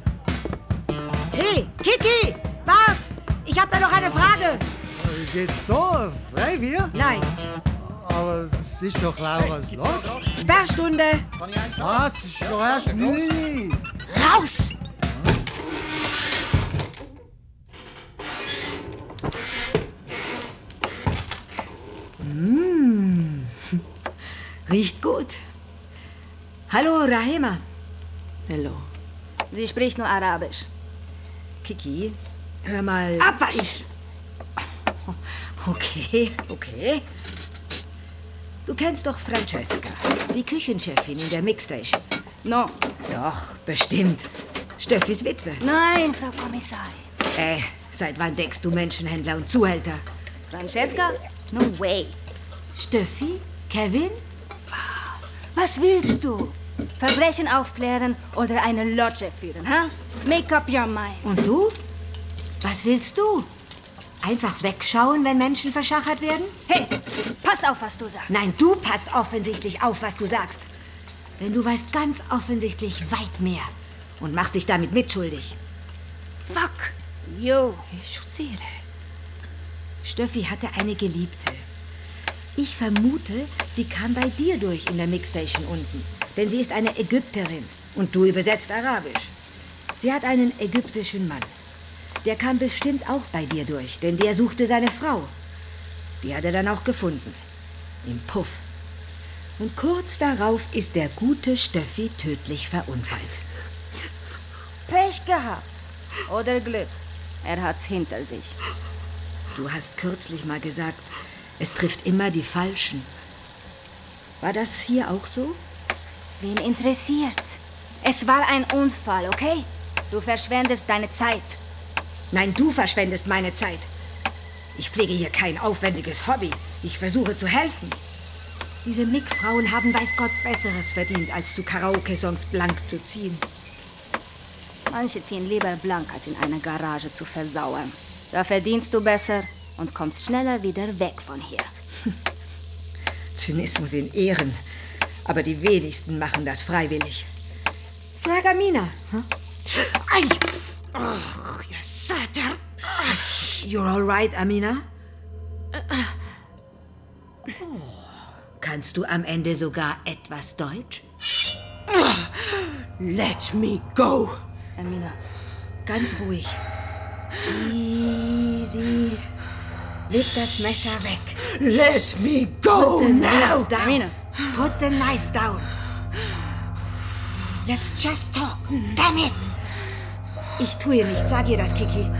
Hey, Kitty, wart! Ich hab da noch eine Frage. Geht's da? Freibier? Nein. Aber es ist doch Lauras Lodge. Sperrstunde. Was? Ist doch erst nie. Raus! Mmh. Riecht gut. Hallo, Rahima. Hallo. Sie spricht nur Arabisch. Kiki, hör mal. Abwasch! Ich... [LAUGHS] Okay, okay. Du kennst doch Francesca, die Küchenchefin in der Mixstation. No. Doch, bestimmt. Steffis Witwe. Nein, Frau Kommissarin. Äh, seit wann deckst du Menschenhändler und Zuhälter? Francesca? No way. Steffi? Kevin? Was willst du? Verbrechen aufklären oder eine Lodge führen, ha? Make up your mind. Und du? Was willst du? Einfach wegschauen, wenn Menschen verschachert werden? Hey, pass auf, was du sagst. Nein, du passt offensichtlich auf, was du sagst. Denn du weißt ganz offensichtlich weit mehr und machst dich damit mitschuldig. Fuck you. Ich sehe. Steffi hatte eine Geliebte. Ich vermute, die kam bei dir durch in der Mixstation unten. Denn sie ist eine Ägypterin und du übersetzt Arabisch. Sie hat einen ägyptischen Mann. Der kam bestimmt auch bei dir durch, denn der suchte seine Frau. Die hat er dann auch gefunden. Im Puff. Und kurz darauf ist der gute Steffi tödlich verunfallt. Pech gehabt. Oder Glück. Er hat's hinter sich. Du hast kürzlich mal gesagt, es trifft immer die Falschen. War das hier auch so? Wen interessiert's? Es war ein Unfall, okay? Du verschwendest deine Zeit. Nein, du verschwendest meine Zeit. Ich pflege hier kein aufwendiges Hobby. Ich versuche zu helfen. Diese Mick-Frauen haben weiß Gott Besseres verdient, als zu Karaoke-Songs blank zu ziehen. Manche ziehen lieber blank, als in einer Garage zu versauern. Da verdienst du besser und kommst schneller wieder weg von hier. [LAUGHS] Zynismus in Ehren. Aber die wenigsten machen das freiwillig. Frag Amina. Hm? Ei! Oh, ihr Satter! You're all right, Amina? Oh. Kannst du am Ende sogar etwas Deutsch? Let me go! Amina. Ganz ruhig. Easy. Leg das Messer weg. Let me go Put now. Down. Put the knife down. Let's just talk. Damn it. Ich tue nichts. Sag ihr das, Kiki.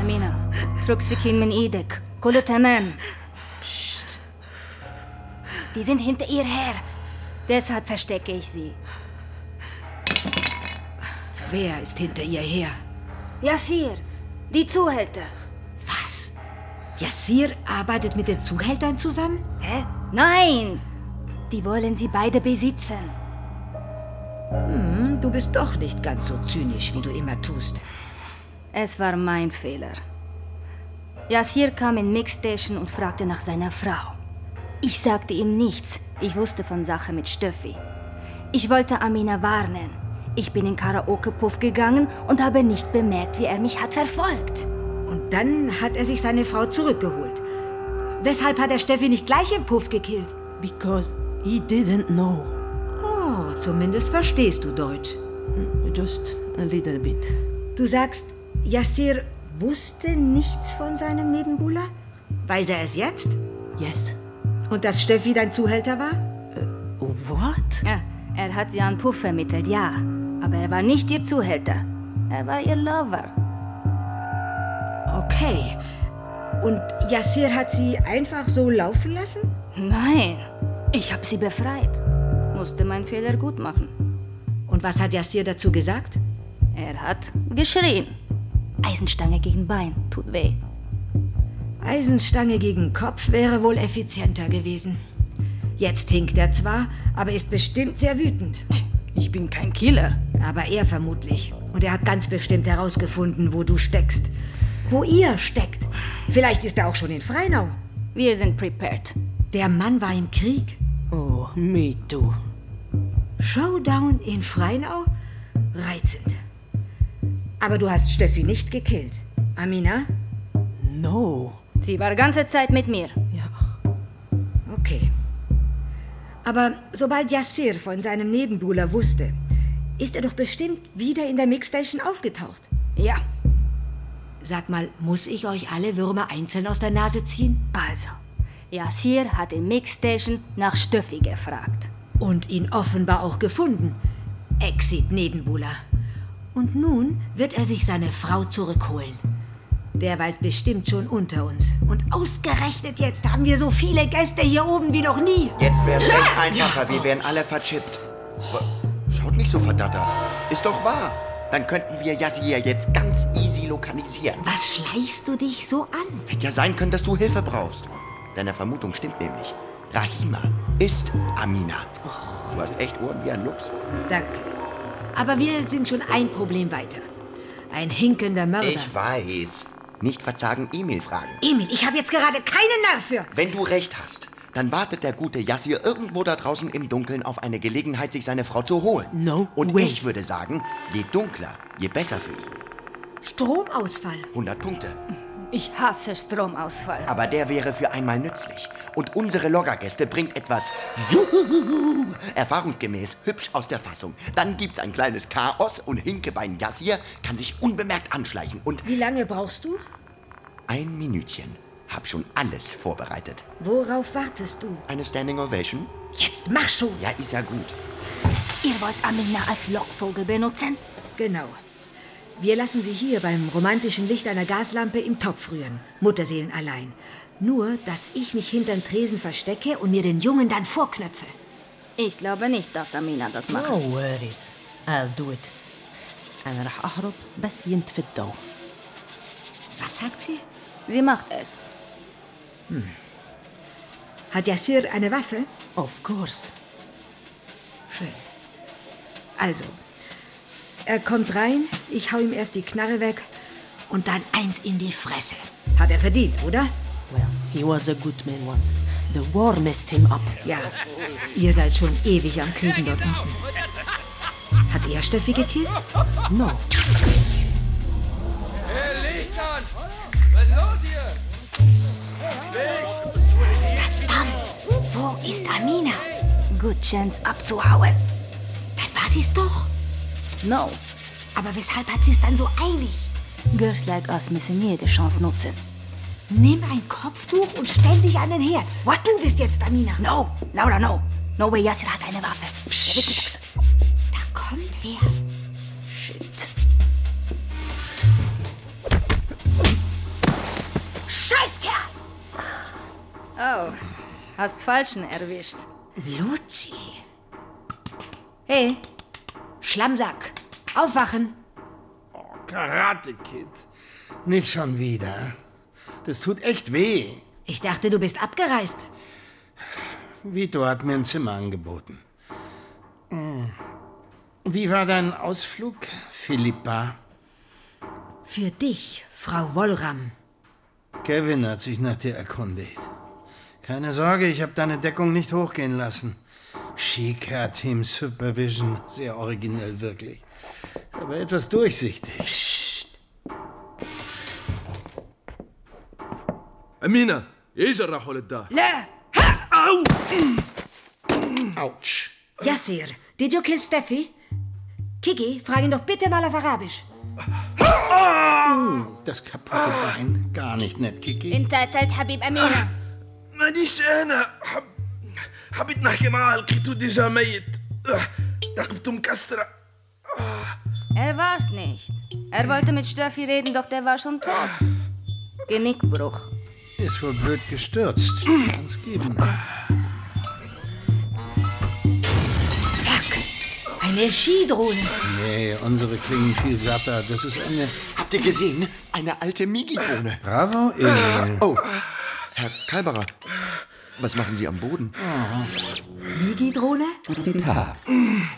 Amina, Truxikin min idek. Kolo tamam. Psst. Die sind hinter ihr her. Deshalb verstecke ich sie. Wer ist hinter ihr her? Yassir, die Zuhälter. Was? Yassir arbeitet mit den Zuhältern zusammen? Hä? Nein! Die wollen sie beide besitzen. Hm, du bist doch nicht ganz so zynisch, wie du immer tust. Es war mein Fehler. Yassir kam in Mixstation und fragte nach seiner Frau. Ich sagte ihm nichts. Ich wusste von Sache mit Stöffi. Ich wollte Amina warnen. Ich bin in Karaoke-Puff gegangen und habe nicht bemerkt, wie er mich hat verfolgt. Und dann hat er sich seine Frau zurückgeholt. Weshalb hat er Steffi nicht gleich im Puff gekillt? Because he didn't know. Oh, zumindest verstehst du Deutsch. Just a little bit. Du sagst, Yassir wusste nichts von seinem Nebenbuhler? Weiß er es jetzt? Yes. Und dass Steffi dein Zuhälter war? What? Ja, er hat sie an Puff vermittelt, ja. Aber er war nicht ihr Zuhälter. Er war ihr Lover. Okay. Und Yassir hat sie einfach so laufen lassen? Nein, ich habe sie befreit. Musste meinen Fehler gut machen. Und was hat Yassir dazu gesagt? Er hat geschrien. Eisenstange gegen Bein, tut weh. Eisenstange gegen Kopf wäre wohl effizienter gewesen. Jetzt hinkt er zwar, aber ist bestimmt sehr wütend. Ich bin kein Killer. Aber er vermutlich. Und er hat ganz bestimmt herausgefunden, wo du steckst. Wo ihr steckt. Vielleicht ist er auch schon in Freinau. Wir sind prepared. Der Mann war im Krieg. Oh, me too. Showdown in Freinau? Reizend. Aber du hast Steffi nicht gekillt. Amina? No. Sie war ganze Zeit mit mir. Okay. Aber sobald Yassir von seinem Nebenbuhler wusste, ist er doch bestimmt wieder in der Mixstation aufgetaucht. Ja. Sag mal, muss ich euch alle Würmer einzeln aus der Nase ziehen? Also, Yassir hat in Mixstation nach Steffi gefragt. Und ihn offenbar auch gefunden. Exit Nebenbuhler. Und nun wird er sich seine Frau zurückholen. Der Wald bestimmt schon unter uns. Und ausgerechnet jetzt haben wir so viele Gäste hier oben wie noch nie. Jetzt wär's echt einfacher, wir wären alle verchippt. Schaut nicht so verdattert. Ist doch wahr. Dann könnten wir Yassir jetzt ganz easy lokalisieren. Was schleichst du dich so an? Hätte ja sein können, dass du Hilfe brauchst. Deine Vermutung stimmt nämlich. Rahima ist Amina. Du hast echt Ohren wie ein Luchs. Danke. Aber wir sind schon ein Problem weiter. Ein hinkender Mörder. Ich weiß. Nicht verzagen, E-Mail fragen. Emil, ich habe jetzt gerade keinen Nerv für. Wenn du recht hast, dann wartet der gute Yassir irgendwo da draußen im Dunkeln auf eine Gelegenheit, sich seine Frau zu holen. No Und way. ich würde sagen, je dunkler, je besser für ihn. Stromausfall. 100 Punkte. Ich hasse Stromausfall. Aber der wäre für einmal nützlich. Und unsere Loggergäste bringt etwas Juhu, erfahrungsgemäß hübsch aus der Fassung. Dann gibt's ein kleines Chaos und Hinkebein Yassir kann sich unbemerkt anschleichen. Und Wie lange brauchst du? ein Minütchen. Hab schon alles vorbereitet. Worauf wartest du? Eine Standing Ovation? Jetzt mach schon. Ja, ist ja gut. Ihr wollt Amina als Lockvogel benutzen? Genau. Wir lassen sie hier beim romantischen Licht einer Gaslampe im Topf rühren. Mutterseelen allein. Nur, dass ich mich hinterm Tresen verstecke und mir den Jungen dann vorknöpfe. Ich glaube nicht, dass Amina das macht. No worries. I'll do it. أنا رح أهرب بس ينطفي الضوء. Was sagt sie? Sie macht es. Hat Yassir eine Waffe? Of course. Schön. Also, er kommt rein, ich hau ihm erst die Knarre weg und dann eins in die Fresse. Hat er verdient, oder? Well, he was a good man once. The war messed him up. Ja, ihr seid schon ewig am Kriegen dort unten. Hat er Steffi gekillt? No. Hey, Licht an! Was ist los hier? Verdammt! Wo ist Amina? Good chance abzuhauen. Dann war sie's doch. No. Aber weshalb hat sie es dann so eilig? Girls like us müssen jede Chance nutzen. Nimm ein Kopftuch und stell dich an den Herd. What? Du bist jetzt Amina. No, Laura, no. No way, Yassir hat eine Waffe. Nicht Da kommt wer. Oh, hast Falschen erwischt. Luzi. Hey, Schlammsack. Aufwachen. Karate Kid. Nicht schon wieder. Das tut echt weh. Ich dachte, du bist abgereist. Vito hat mir ein Zimmer angeboten. Hm. Wie war dein Ausflug, Philippa? Für dich, Frau Wollram. Kevin hat sich nach dir erkundigt. Keine Sorge, ich habe deine Deckung nicht hochgehen lassen. Chica Team Supervision, sehr originell wirklich. Aber etwas durchsichtig. أمينة ايش راحوا للدار؟ لا أو Autsch. Yassir, did you kill Steffi? Kiki, frag ihn doch bitte mal auf Arabisch. Das kaputte Bein. Gar nicht nett, Kiki. انت قتلت حبيب أمينة مانيش أنا حب... حبيت نحكي معاه لقيته ديجا ميت آه، رقبته مكسرة Er war's nicht. Er wollte mit Steffi reden, doch der war schon tot. Genickbruch. Ist wohl blöd gestürzt. Kann's geben. Eine Skidrohne. Nee, unsere klingen viel satter. Das ist eine... Habt ihr gesehen? Eine alte Migi-Drohne. Bravo, Emil. Oh, Herr Kalberer. Was machen Sie am Boden? Migi-Drohne? Guten Tag.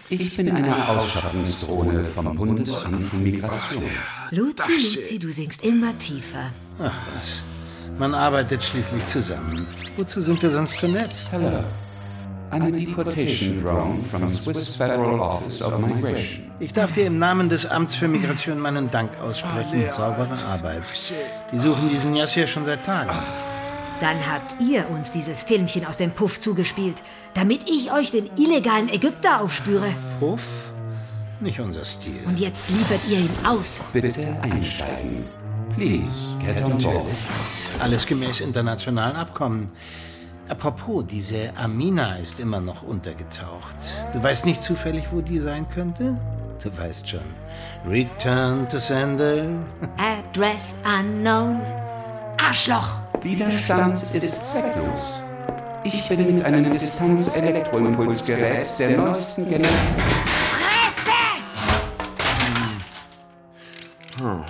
Ich bin eine Ausschaffungsdrohne vom Bundesamt für Migration. Luzi, Luzi, du singst immer tiefer. Ach was. Man arbeitet schließlich zusammen. Wozu sind wir sonst vernetzt? Hello. I'm a deportation drone from Swiss Federal Office of Migration. Ich darf dir im Namen des Amts für Migration meinen Dank aussprechen. Saubere Arbeit. Die suchen diesen Yassir schon seit Tagen. Dann habt ihr uns dieses Filmchen aus dem Puff zugespielt, damit ich euch den illegalen Ägypter aufspüre. Puff? Nicht unser Stil. Und jetzt liefert ihr ihn aus. Bitte einsteigen. Please, get on board. Alles gemäß internationalen Abkommen. Apropos, diese Amina ist immer noch untergetaucht. Du weißt nicht zufällig, wo die sein könnte? Du weißt schon. Return to sender. Address unknown. Arschloch! Widerstand ist zwecklos. Ich bin mit einem Distanz-Elektroimpulsgerät der neuesten Generation. Hm.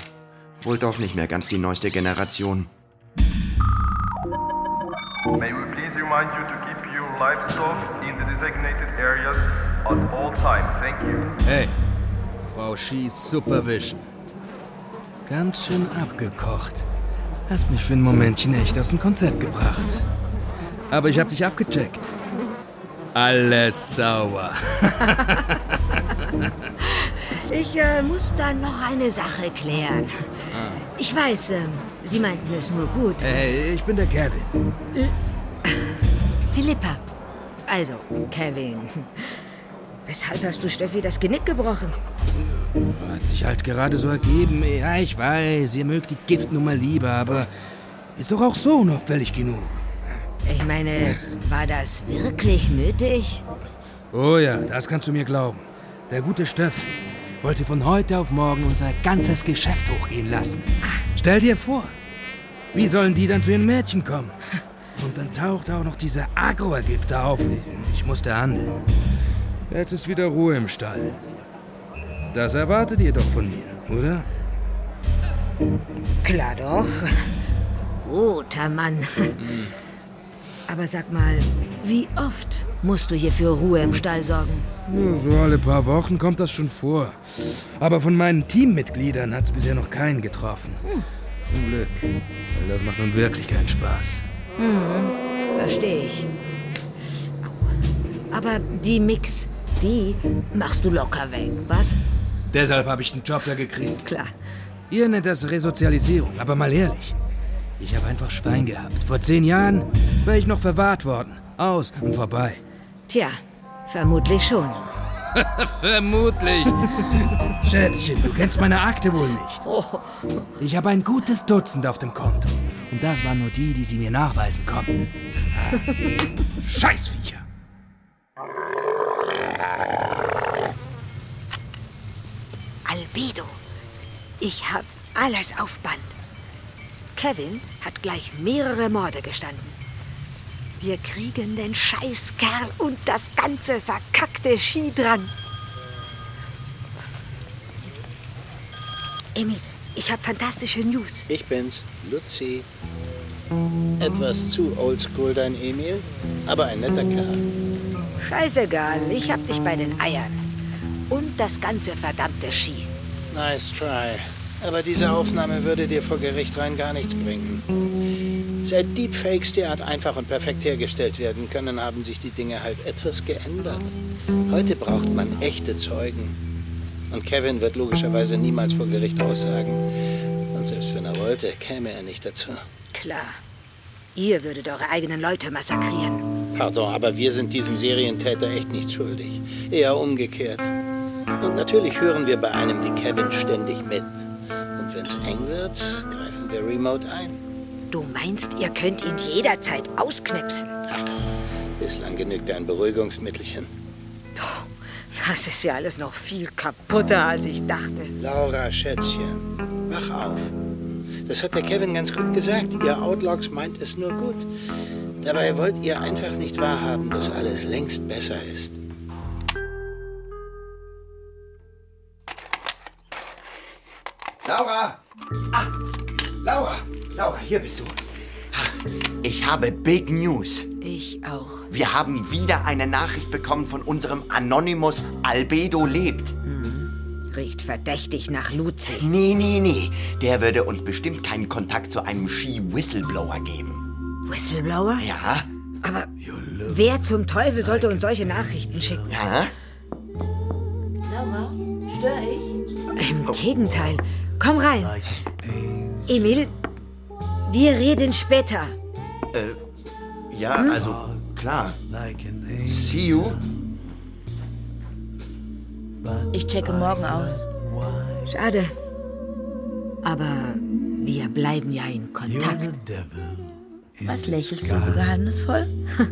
Wohl doch nicht mehr ganz die neueste Generation. May we please remind you to keep your livestock in the designated areas at all time. Thank you. Hey, Frau Schieß Supervision. Ganz schön abgekocht. Hast mich für ein Momentchen echt aus dem Konzept gebracht. Aber ich hab dich abgecheckt. Alles sauer. [LAUGHS] Ich äh, muss da noch eine Sache klären. Ich weiß, äh, Sie meinten es nur gut. Hey, ich bin der Kevin. L [LAUGHS] Philippa. Also, Kevin. [LAUGHS] Weshalb hast du Steffi das Genick gebrochen? Hat sich halt gerade so ergeben. Ja, ich weiß, ihr mögt die Giftnummer lieber, aber ist doch auch so unauffällig genug. Ich meine, war das wirklich nötig? Oh ja, das kannst du mir glauben. Der gute Steffi wollte von heute auf morgen unser ganzes Geschäft hochgehen lassen. Stell dir vor, wie sollen die dann zu ihren Mädchen kommen? Und dann taucht auch noch dieser Agro-Ägypter auf. Ich musste handeln. Jetzt ist wieder Ruhe im Stall. Das erwartet ihr doch von mir, oder? Klar doch. Guter Mann. Aber sag mal, wie oft musst du hier für Ruhe im Stall sorgen? Ja, So alle paar Wochen kommt das schon vor. Aber von meinen Teammitgliedern hat es bisher noch keinen getroffen. Zum Glück. Weil das macht nun wirklich keinen Spaß. Hm, verstehe ich. Aber die Mix, die machst du locker weg, was? Deshalb habe ich den Job ja gekriegt. Klar. Ihr nennt das Resozialisierung, aber mal ehrlich. Ich habe einfach Schwein gehabt. Vor zehn Jahren wäre ich noch verwahrt worden. Aus und vorbei. Tja, vermutlich schon. [LAUGHS] Vermutlich. Schätzchen, du kennst meine Akte wohl nicht. Ich habe ein gutes Dutzend auf dem Konto. Und das waren nur die, die sie mir nachweisen konnten. Ah. [LAUGHS] Scheißviecher. Albedo, ich hab alles auf Band. Kevin hat gleich mehrere Morde gestanden. Wir kriegen den Scheißkerl und das ganze verkackte Ski dran. Emil, ich hab fantastische News. Ich bin's, Luzi. Etwas zu oldschool, dein Emil, aber ein netter Kerl. Scheißegal, ich hab dich bei den Eiern. Und das ganze verdammte Ski. Nice try. Aber diese Aufnahme würde dir vor Gericht rein gar nichts bringen. Seit Deepfakes derart einfach und perfekt hergestellt werden können, haben sich die Dinge halt etwas geändert. Heute braucht man echte Zeugen. Und Kevin wird logischerweise niemals vor Gericht aussagen. Und selbst wenn er wollte, käme er nicht dazu. Klar. Ihr würdet eure eigenen Leute massakrieren. Pardon, aber wir sind diesem Serientäter echt nicht schuldig. Eher umgekehrt. Und natürlich hören wir bei einem wie Kevin ständig mit. Und wenn's eng wird, greifen wir remote ein. Du meinst, ihr könnt ihn jederzeit ausknipsen? Bislang genügt ein Beruhigungsmittelchen. Das ist ja alles noch viel kaputter, als ich dachte. Laura, Schätzchen, wach auf. Das hat der Kevin ganz gut gesagt. Ihr Outlogs meint es nur gut. Dabei wollt ihr einfach nicht wahrhaben, dass alles längst besser ist. Laura! Ah, Laura! Laura, hier bist du. Ich habe Big News. Ich auch. Wir haben wieder eine Nachricht bekommen von unserem Anonymous Albedo lebt. Riecht verdächtig nach Luzi. Nee, nee, nee. Der würde uns bestimmt keinen Kontakt zu einem Ski-Whistleblower geben. Whistleblower? Ja? Aber wer zum Teufel sollte uns solche Nachrichten schicken? Ja? Laura, störe ich? Im Gegenteil. Komm rein. Emil, wir reden später. Äh, ja, Hm? also, klar. See you. Ich checke morgen aus. Schade. Aber wir bleiben ja in Kontakt. Was lächelst du so geheimnisvoll? [LAUGHS]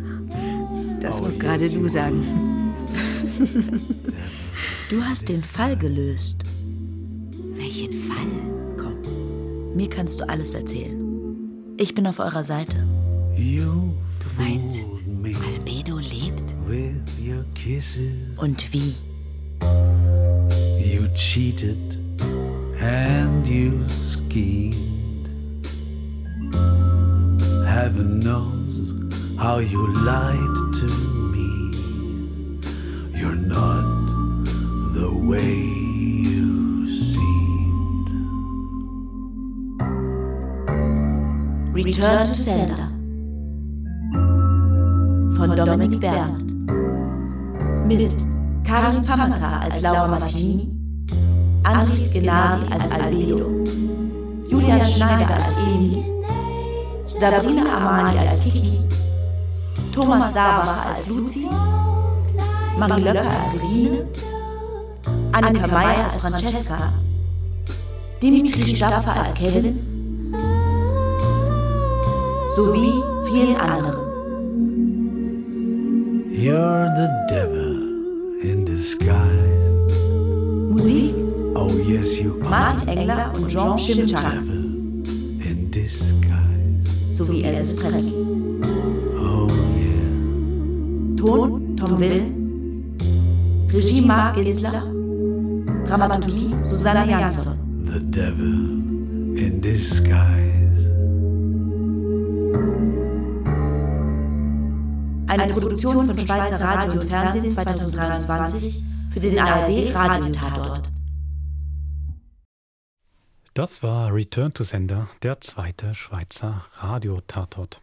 Das musst gerade du sagen. [LAUGHS] Du hast den Fall gelöst. Welchen Fall? Komm, mir kannst du alles erzählen. Ich bin auf eurer Seite. Du meinst, Albedo lebt? Und wie? You cheated and you schemed. Heaven knows how you lied to me. You're not the way Return to Sender. Von Dominik Berndt. Mit Karin Pamata als Laura Martini, Andris Gennadi als Albedo, Julian Schneider als Emil, Sabrina Amani als Tiki, Thomas Sabacher als Luzi, Marie Löcker als Regine, Annika Meyer als Francesca, Dimitri Stapfer als Kevin, sowie vielen anderen. You're the devil in disguise. Musik Oh, yes, you are. Martin Engler und Jean Schimczak In disguise. sowie Elvis Presley. Oh, Ton Tom Will, Regie Mark Ginsler, Dramaturgie Susanna Jansson. the devil in disguise. Eine Produktion von Schweizer Radio und Fernsehen 2023 für den ARD Radiotatort. Das war Return to Sender, der zweite Schweizer Radiotatort.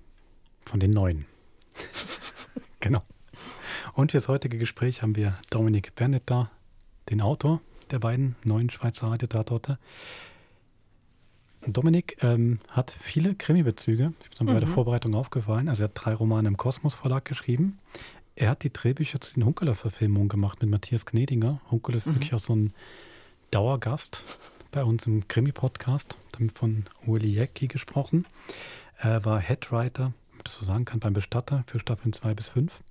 Von den neuen. [LAUGHS] genau. Und für das heutige Gespräch haben wir Dominik Bernett da, den Autor der beiden neuen Schweizer Radiotatorte. Dominik ähm, hat viele Krimi-Bezüge. Das ist mir bei der Mhm. Vorbereitung aufgefallen. Also er hat drei Romane im Kosmos Verlag geschrieben. Er hat die Drehbücher zu den Hunkeler-Verfilmungen gemacht mit Matthias Gnedinger. Hunkeler ist Mhm. wirklich auch so ein Dauergast bei uns im Krimi-Podcast. Damit von Uli Jäcki gesprochen. Er war Headwriter, wenn man das so sagen kann, beim Bestatter für Staffeln 2 bis 5.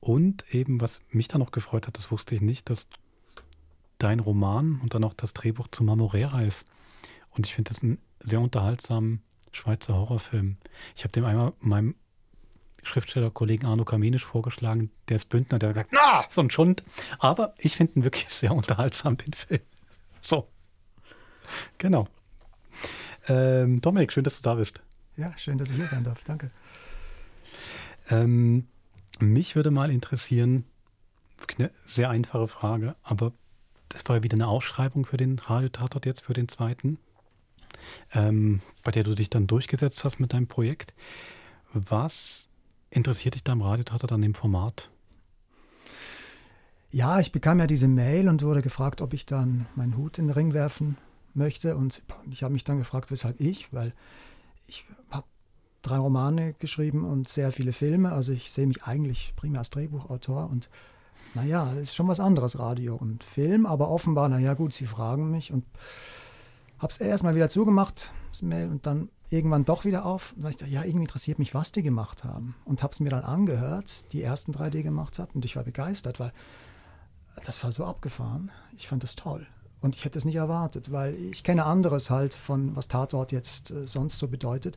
Und eben, was mich dann noch gefreut hat, das wusste ich nicht, dass dein Roman und dann auch das Drehbuch zu Mamorera ist. Und ich finde das einen sehr unterhaltsamen Schweizer Horrorfilm. Ich habe dem einmal meinem Schriftstellerkollegen Arno Kamenisch vorgeschlagen, der ist Bündner, der hat gesagt, na, so ein Schund. Aber ich finde ihn wirklich [LAUGHS] sehr unterhaltsam, den Film. So. Genau. Ähm, Dominik, schön, dass du da bist. Ja, schön, dass ich hier sein darf. Danke. Ähm, mich würde mal interessieren, eine sehr einfache Frage, aber das war ja wieder eine Ausschreibung für den Radiotatort jetzt, für den zweiten, ähm, bei der du dich dann durchgesetzt hast mit deinem Projekt. Was interessiert dich da im Radiotatort an dem Format? Ja, ich bekam ja diese Mail und wurde gefragt, ob ich dann meinen Hut in den Ring werfen möchte. Und ich habe mich dann gefragt, weshalb ich, weil ich habe drei Romane geschrieben und sehr viele Filme. Also ich sehe mich eigentlich primär als Drehbuchautor und naja, ist schon was anderes, Radio und Film, aber offenbar, naja gut, sie fragen mich und habe es erstmal wieder zugemacht, das Mail, und dann irgendwann doch wieder auf. Und dann ich dachte, ja, irgendwie interessiert mich, was die gemacht haben. Und habe es mir dann angehört, die ersten drei, die ihr gemacht habt. Und ich war begeistert, weil das war so abgefahren. Ich fand das toll. Und ich hätte es nicht erwartet, weil ich kenne anderes halt von, was Tatort jetzt äh, sonst so bedeutet.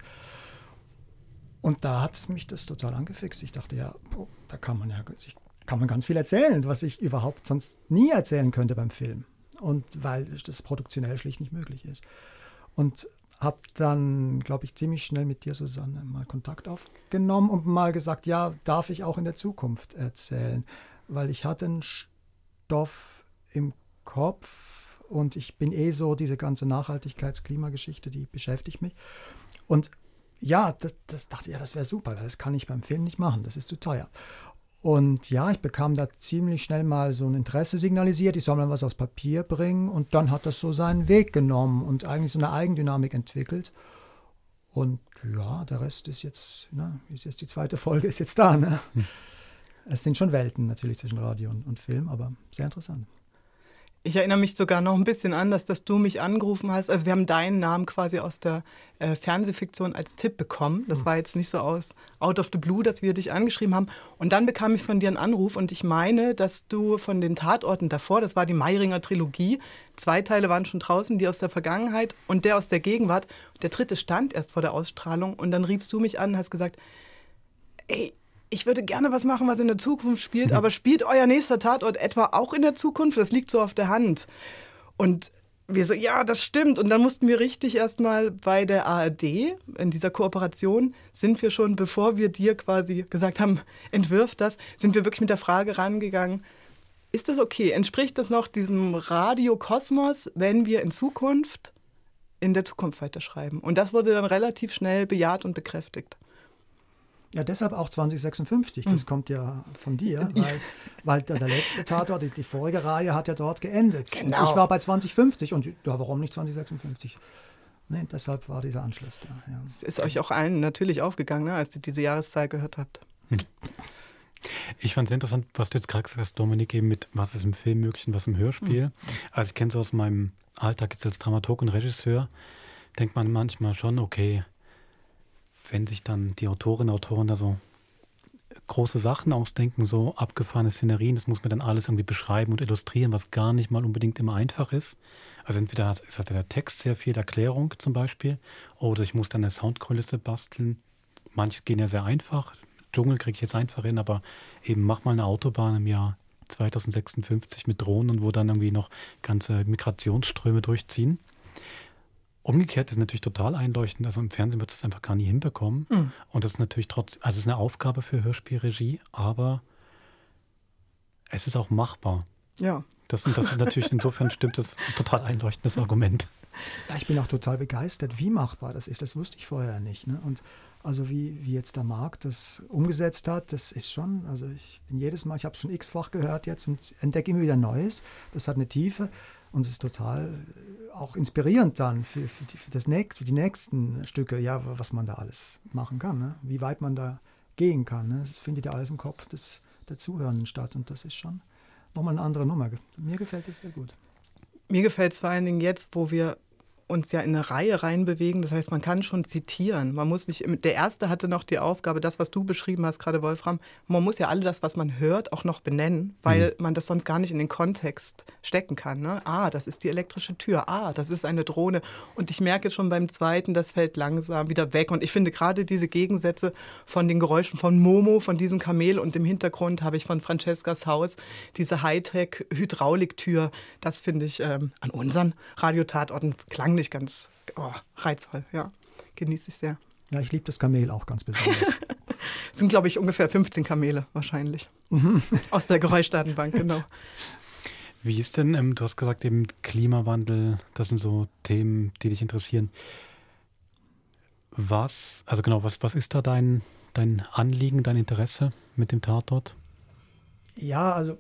Und da hat mich das total angefixt. Ich dachte, ja, boah, da kann man ja kann man ganz viel erzählen, was ich überhaupt sonst nie erzählen könnte beim Film. Und weil das produktionell schlicht nicht möglich ist. Und habe dann, glaube ich, ziemlich schnell mit dir, Susanne, mal Kontakt aufgenommen und mal gesagt, ja, darf ich auch in der Zukunft erzählen? Weil ich hatte einen Stoff im Kopf und ich bin eh so, diese ganze Nachhaltigkeits-Klimageschichte, die beschäftigt mich. Und ja, das, das dachte ich, ja, das wäre super, das kann ich beim Film nicht machen, das ist zu teuer. Und ja, ich bekam da ziemlich schnell mal so ein Interesse signalisiert, ich soll mal was aufs Papier bringen und dann hat das so seinen Weg genommen und eigentlich so eine Eigendynamik entwickelt. Und ja, der Rest ist jetzt, ne, ist jetzt die zweite Folge, ist jetzt da. Ne? Es sind schon Welten natürlich zwischen Radio und, und Film, aber sehr interessant. Ich erinnere mich sogar noch ein bisschen anders, dass du mich angerufen hast. Also wir haben deinen Namen quasi aus der äh, Fernsehfiktion als Tipp bekommen. Das war jetzt nicht so aus out of the blue, dass wir dich angeschrieben haben. Und dann bekam ich von dir einen Anruf und ich meine, dass du von den Tatorten davor, das war die Meiringer Trilogie, zwei Teile waren schon draußen, die aus der Vergangenheit und der aus der Gegenwart. Der dritte stand erst vor der Ausstrahlung und dann riefst du mich an und hast gesagt, ey, ich würde gerne was machen, was in der Zukunft spielt, aber spielt euer nächster Tatort etwa auch in der Zukunft? Das liegt so auf der Hand. Und wir so, ja, das stimmt. Und dann mussten wir richtig erstmal bei der ARD, in dieser Kooperation, sind wir schon, bevor wir dir quasi gesagt haben, [LAUGHS] entwirf das, sind wir wirklich mit der Frage rangegangen, ist das okay? Entspricht das noch diesem Radiokosmos, wenn wir in Zukunft in der Zukunft weiterschreiben? Und das wurde dann relativ schnell bejaht und bekräftigt. Ja, deshalb auch 2056. Das Hm. kommt ja von dir, weil, weil der, der letzte Tatort, die, die vorige Reihe hat ja dort geendet. Genau. Und ich war bei 2050 und ja, warum nicht 2056? Nee, deshalb war dieser Anschluss da. Ja. Ist euch auch allen natürlich aufgegangen, ne, als ihr diese Jahreszahl gehört habt. Ich fand es interessant, was du jetzt gerade gesagt hast, Dominik, eben mit was ist im Film möglich und was im Hörspiel. Mhm. Also ich kenne es aus meinem Alltag jetzt als Dramaturg und Regisseur, denkt man manchmal schon, okay, wenn sich dann die Autorinnen und Autoren da so große Sachen ausdenken, so abgefahrene Szenerien, das muss man dann alles irgendwie beschreiben und illustrieren, was gar nicht mal unbedingt immer einfach ist. Also entweder hat, hat der Text sehr viel Erklärung zum Beispiel, oder ich muss dann eine Soundkulisse basteln. Manche gehen ja sehr einfach. Dschungel kriege ich jetzt einfach hin, aber eben mach mal eine Autobahn im Jahr 2056 mit Drohnen, wo dann irgendwie noch ganze Migrationsströme durchziehen. Umgekehrt ist natürlich total einleuchtend. Also im Fernsehen wird das einfach gar nie hinbekommen. Mhm. Und das ist natürlich trotzdem, also es ist eine Aufgabe für Hörspielregie, aber es ist auch machbar. Ja. Das, das ist natürlich insofern stimmt das ein total einleuchtendes Argument. Ja, ich bin auch total begeistert, wie machbar das ist. Das wusste ich vorher nicht. Ne? Und also wie, wie jetzt der Markt das umgesetzt hat, das ist schon, also ich bin jedes Mal, ich habe es schon x-fach gehört jetzt und entdecke immer wieder Neues. Das hat eine Tiefe und es ist total äh, auch inspirierend dann für, für, die, für, das nächst, für die nächsten Stücke, ja, was man da alles machen kann, ne? wie weit man da gehen kann. Ne? Das findet ja alles im Kopf des, der Zuhörenden statt und das ist schon nochmal eine andere Nummer. Mir gefällt das sehr gut. Mir gefällt es vor allen Dingen jetzt, wo wir uns ja in eine Reihe reinbewegen. Das heißt, man kann schon zitieren. Man muss nicht, der erste hatte noch die Aufgabe, das, was du beschrieben hast, gerade Wolfram, man muss ja alle das, was man hört, auch noch benennen, weil mhm. man das sonst gar nicht in den Kontext stecken kann. Ne? Ah, das ist die elektrische Tür. Ah, das ist eine Drohne. Und ich merke schon beim zweiten, das fällt langsam wieder weg. Und ich finde gerade diese Gegensätze von den Geräuschen von Momo, von diesem Kamel und im Hintergrund habe ich von Francescas Haus diese Hightech-Hydrauliktür. Das finde ich ähm, an unseren Radiotatorten klang nicht ganz oh, reizvoll, ja. Genieße ich sehr. Ja, ich liebe das Kamel auch ganz besonders. [LAUGHS] sind, glaube ich, ungefähr 15 Kamele wahrscheinlich. Aus der Geräuschdatenbank, genau. Wie ist denn, ähm, du hast gesagt, eben Klimawandel, das sind so Themen, die dich interessieren. Was, also genau, was, was ist da dein, dein Anliegen, dein Interesse mit dem Tatort? Ja, also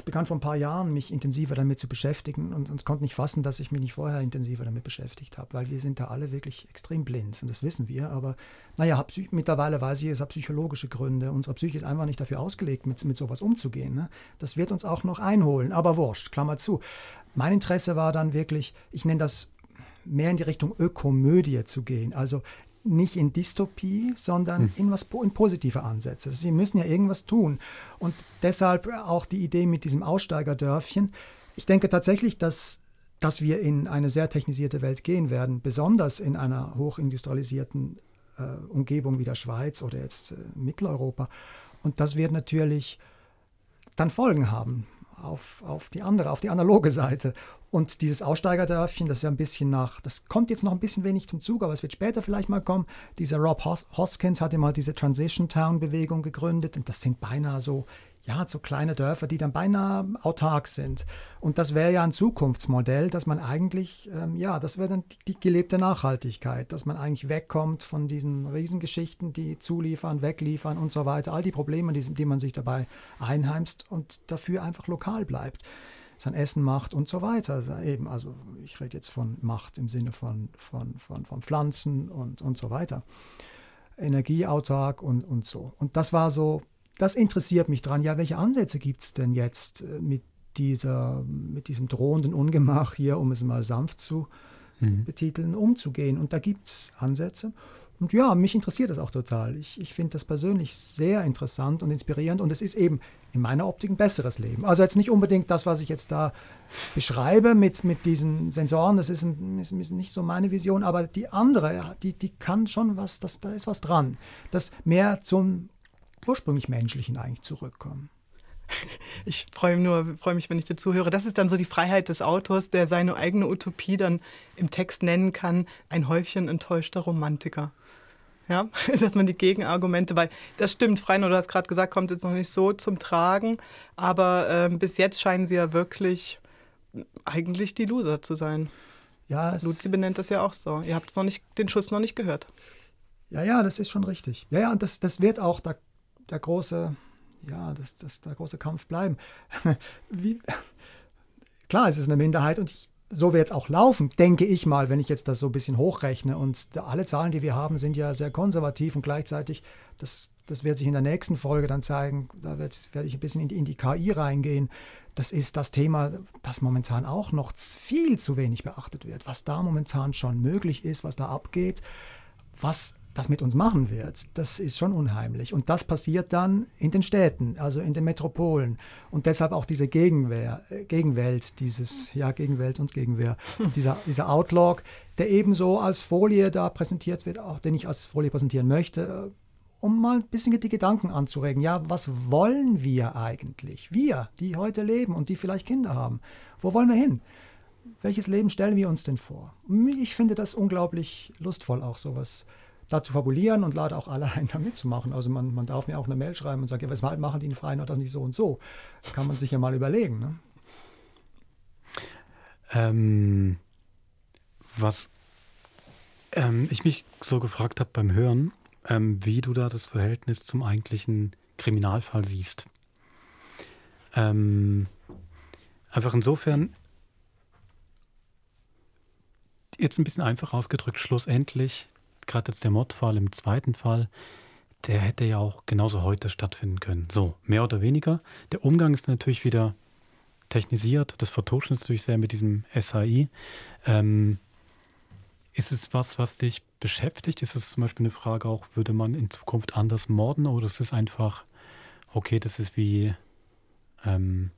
ich begann vor ein paar Jahren, mich intensiver damit zu beschäftigen und, und konnte nicht fassen, dass ich mich nicht vorher intensiver damit beschäftigt habe, weil wir sind da alle wirklich extrem blind und das wissen wir. Aber naja, mittlerweile weiß ich, es hat psychologische Gründe. Unsere Psyche ist einfach nicht dafür ausgelegt, mit, mit sowas umzugehen. Ne? Das wird uns auch noch einholen, aber wurscht, Klammer zu. Mein Interesse war dann wirklich, ich nenne das mehr in die Richtung Ökomödie zu gehen. Also nicht in Dystopie, sondern hm. in was in positive Ansätze. Also wir müssen ja irgendwas tun. Und deshalb auch die Idee mit diesem Aussteigerdörfchen. Ich denke tatsächlich, dass, dass wir in eine sehr technisierte Welt gehen werden, besonders in einer hochindustrialisierten äh, Umgebung wie der Schweiz oder jetzt äh, Mitteleuropa. Und das wird natürlich dann Folgen haben. Auf, auf die andere, auf die analoge Seite. Und dieses Aussteigerdörfchen, das ist ja ein bisschen nach, das kommt jetzt noch ein bisschen wenig zum Zug, aber es wird später vielleicht mal kommen. Dieser Rob Hos Hoskins hat ja mal diese Transition Town Bewegung gegründet und das sind beinahe so ja, so kleine Dörfer, die dann beinahe autark sind. Und das wäre ja ein Zukunftsmodell, dass man eigentlich, ähm, ja, das wäre dann die, die, gelebte Nachhaltigkeit, dass man eigentlich wegkommt von diesen Riesengeschichten, die zuliefern, wegliefern und so weiter, all die Probleme, die, die man sich dabei einheimst und dafür einfach lokal bleibt sein Essen macht und so weiter. Also eben, also ich rede jetzt von Macht im Sinne von, von, von, von Pflanzen und, und so weiter. Energieautark und, und so. Und das war so das interessiert mich dran. Ja, welche Ansätze gibt es denn jetzt äh, mit, dieser, mit diesem drohenden Ungemach hier, um es mal sanft zu mhm. betiteln, umzugehen? Und da gibt es Ansätze. Und ja, mich interessiert das auch total. Ich, ich finde das persönlich sehr interessant und inspirierend und es ist eben in meiner Optik ein besseres Leben. Also jetzt nicht unbedingt das, was ich jetzt da beschreibe mit, mit diesen Sensoren, das ist, ein, ist, ist nicht so meine Vision, aber die andere, die, die kann schon was, das, da ist was dran. Das mehr zum ursprünglich Menschlichen eigentlich zurückkommen. Ich freue mich nur, freue mich, wenn ich dir zuhöre. Das ist dann so die Freiheit des Autors, der seine eigene Utopie dann im Text nennen kann, ein Häufchen enttäuschter Romantiker. Ja, [LAUGHS] dass man die Gegenargumente, weil das stimmt, Freien, du hast gerade gesagt, kommt jetzt noch nicht so zum Tragen, aber äh, bis jetzt scheinen sie ja wirklich eigentlich die Loser zu sein. Ja, Luzi benennt das ja auch so. Ihr habt noch nicht, den Schuss noch nicht gehört. Ja, ja, das ist schon richtig. Ja, ja, und das, das wird auch, da der große, ja, das, das, der große Kampf bleiben. [LAUGHS] Wie, klar, es ist eine Minderheit und ich, so wird es auch laufen, denke ich mal, wenn ich jetzt das so ein bisschen hochrechne. Und alle Zahlen, die wir haben, sind ja sehr konservativ und gleichzeitig, das, das wird sich in der nächsten Folge dann zeigen, da werde ich ein bisschen in die, in die KI reingehen. Das ist das Thema, das momentan auch noch viel zu wenig beachtet wird, was da momentan schon möglich ist, was da abgeht, was das mit uns machen wird, das ist schon unheimlich. Und das passiert dann in den Städten, also in den Metropolen. Und deshalb auch diese Gegenwehr, äh, Gegenwelt, dieses, ja, Gegenwelt und Gegenwehr, hm. dieser, dieser Outlaw, der ebenso als Folie da präsentiert wird, auch den ich als Folie präsentieren möchte, äh, um mal ein bisschen die Gedanken anzuregen. Ja, was wollen wir eigentlich? Wir, die heute leben und die vielleicht Kinder haben. Wo wollen wir hin? Welches Leben stellen wir uns denn vor? Ich finde das unglaublich lustvoll, auch sowas da zu fabulieren und lade auch alle ein, da mitzumachen. Also man, man darf mir auch eine Mail schreiben und sagen, ja, weshalb machen die in Freien das nicht so und so? Kann man sich ja mal überlegen. Ne? Ähm, was ähm, ich mich so gefragt habe beim Hören, ähm, wie du da das Verhältnis zum eigentlichen Kriminalfall siehst. Ähm, einfach insofern, jetzt ein bisschen einfach ausgedrückt, schlussendlich gerade jetzt der Mordfall im zweiten Fall, der hätte ja auch genauso heute stattfinden können. So, mehr oder weniger. Der Umgang ist natürlich wieder technisiert. Das Vertuschen ist natürlich sehr mit diesem SAI. Ähm, ist es was, was dich beschäftigt? Ist es zum Beispiel eine Frage auch, würde man in Zukunft anders morden oder ist es einfach, okay, das ist wie ähm,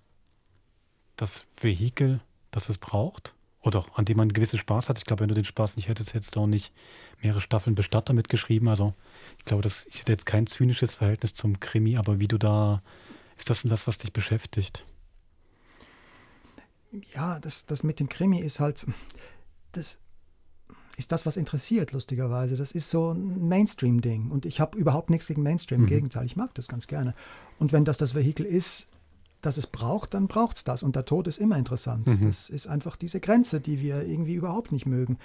das Vehikel, das es braucht? Oder an dem man gewissen Spaß hat. Ich glaube, wenn du den Spaß nicht hättest, hättest du auch nicht mehrere Staffeln Bestatter mitgeschrieben. Also ich glaube, das ist jetzt kein zynisches Verhältnis zum Krimi, aber wie du da, ist das denn das, was dich beschäftigt? Ja, das, das mit dem Krimi ist halt, das ist das, was interessiert, lustigerweise. Das ist so ein Mainstream-Ding. Und ich habe überhaupt nichts gegen Mainstream. Im mhm. Gegenteil, ich mag das ganz gerne. Und wenn das das Vehikel ist, das es braucht, dann braucht es das. Und der Tod ist immer interessant. Mhm. Das ist einfach diese Grenze, die wir irgendwie überhaupt nicht mögen.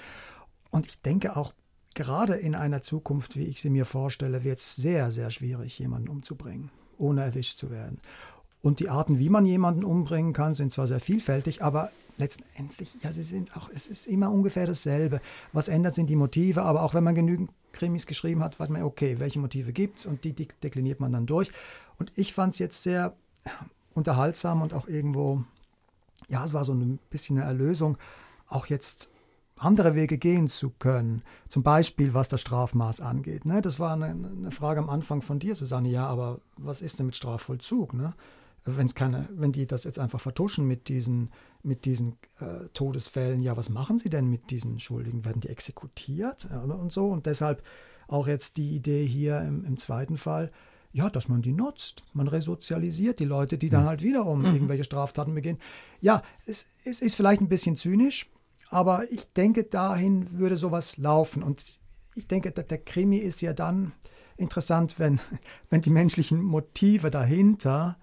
Und ich denke auch gerade in einer Zukunft, wie ich sie mir vorstelle, wird es sehr, sehr schwierig, jemanden umzubringen, ohne erwischt zu werden. Und die Arten, wie man jemanden umbringen kann, sind zwar sehr vielfältig, aber letztendlich, ja, sie sind auch, es ist immer ungefähr dasselbe. Was ändert, sind die Motive, aber auch wenn man genügend Krimis geschrieben hat, weiß man, okay, welche Motive gibt es und die, die dekliniert man dann durch. Und ich fand es jetzt sehr unterhaltsam und auch irgendwo, ja, es war so ein bisschen eine Erlösung, auch jetzt andere Wege gehen zu können. Zum Beispiel, was das Strafmaß angeht. Ne? Das war eine, eine, Frage am Anfang von dir, Susanne. Ja, aber was ist denn mit Strafvollzug? Ne? Wenn's keine, wenn die das jetzt einfach vertuschen mit diesen, mit diesen äh, Todesfällen, ja, was machen sie denn mit diesen Schuldigen? Werden die exekutiert und so? Und deshalb auch jetzt die Idee hier im, im zweiten Fall, ja, dass man die nutzt. Man resozialisiert die Leute, die dann halt wiederum Mhm. irgendwelche Straftaten begehen. Ja, es, es ist vielleicht ein bisschen zynisch, aber ich denke, dahin würde sowas laufen. Und ich denke, der, der Krimi ist ja dann interessant, wenn, [LAUGHS] wenn die menschlichen Motive dahinter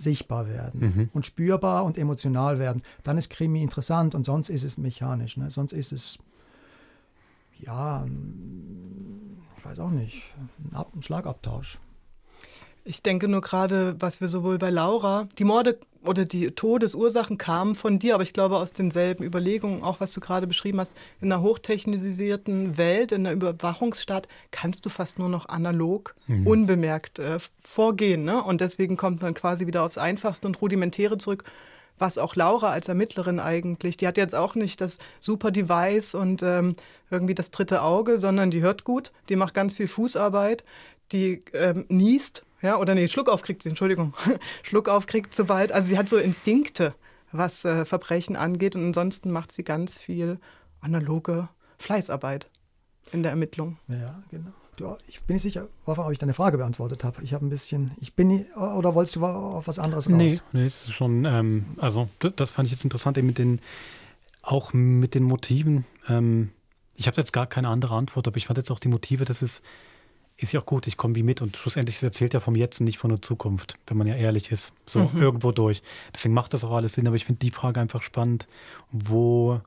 sichtbar werden Mhm. und spürbar und emotional werden. Dann ist Krimi interessant und sonst ist es mechanisch. Ne? Sonst ist es, ja, ich weiß auch nicht, ein, Ab ein Schlagabtausch. Ich denke nur gerade, was wir sowohl bei Laura, die Morde oder die Todesursachen kamen von dir, aber ich glaube aus denselben Überlegungen, auch was du gerade beschrieben hast, in einer hochtechnisierten Welt, in einer Überwachungsstaat, kannst du fast nur noch analog, Mhm. unbemerkt äh, vorgehen. Ne? Und deswegen kommt man quasi wieder aufs Einfachste und Rudimentäre zurück. Was auch Laura als Ermittlerin eigentlich, die hat jetzt auch nicht das super Device und ähm, irgendwie das dritte Auge, sondern die hört gut, die macht ganz viel Fußarbeit, die ähm, niest, ja, oder nee, Schluck aufkriegt sie, Entschuldigung, [LAUGHS] Schluck aufkriegt sobald, also sie hat so Instinkte, was äh, Verbrechen angeht und ansonsten macht sie ganz viel analoge Fleißarbeit in der Ermittlung. Ja, genau. Du, ich bin nicht sicher, Wolfgang, ob ich deine Frage beantwortet habe. Ich habe ein bisschen, ich bin, oder wolltest du auf was anderes raus? Nee, nee, das ist schon, ähm, also das fand ich jetzt interessant, eben mit den, auch mit den Motiven. Ähm, ich habe jetzt gar keine andere Antwort, aber ich fand jetzt auch die Motive, das ist, ist ja auch gut, ich komme wie mit und schlussendlich erzählt ja vom Jetzt, nicht von der Zukunft, wenn man ja ehrlich ist, so Mhm. irgendwo durch. Deswegen macht das auch alles Sinn, aber ich finde die Frage einfach spannend, wo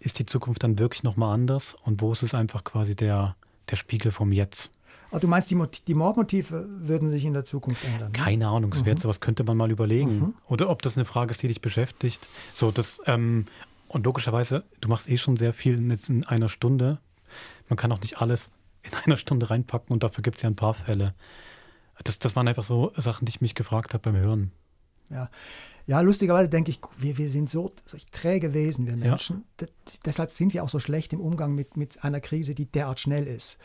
ist die Zukunft dann wirklich nochmal anders und wo ist es einfach quasi der, der Spiegel vom Jetzt? Ah, du meinst, die, Mot- die Mordmotive würden sich in der Zukunft ändern? ne? Keine Ahnung, es Mhm. wäre sowas könnte man mal überlegen. Mhm. Oder ob das eine Frage ist, die dich beschäftigt. So, das, ähm, und logischerweise, du machst eh schon sehr viel jetzt in einer Stunde. Man kann auch nicht alles in einer Stunde reinpacken und dafür gibt es ja ein paar Fälle. Das, das waren einfach so Sachen, die ich mich gefragt habe beim Hören. Ja. ja, lustigerweise denke ich, wir, wir sind so träge Wesen, wir Ja. Menschen. D deshalb sind wir auch so schlecht im Umgang mit, mit einer Krise, die derart schnell ist.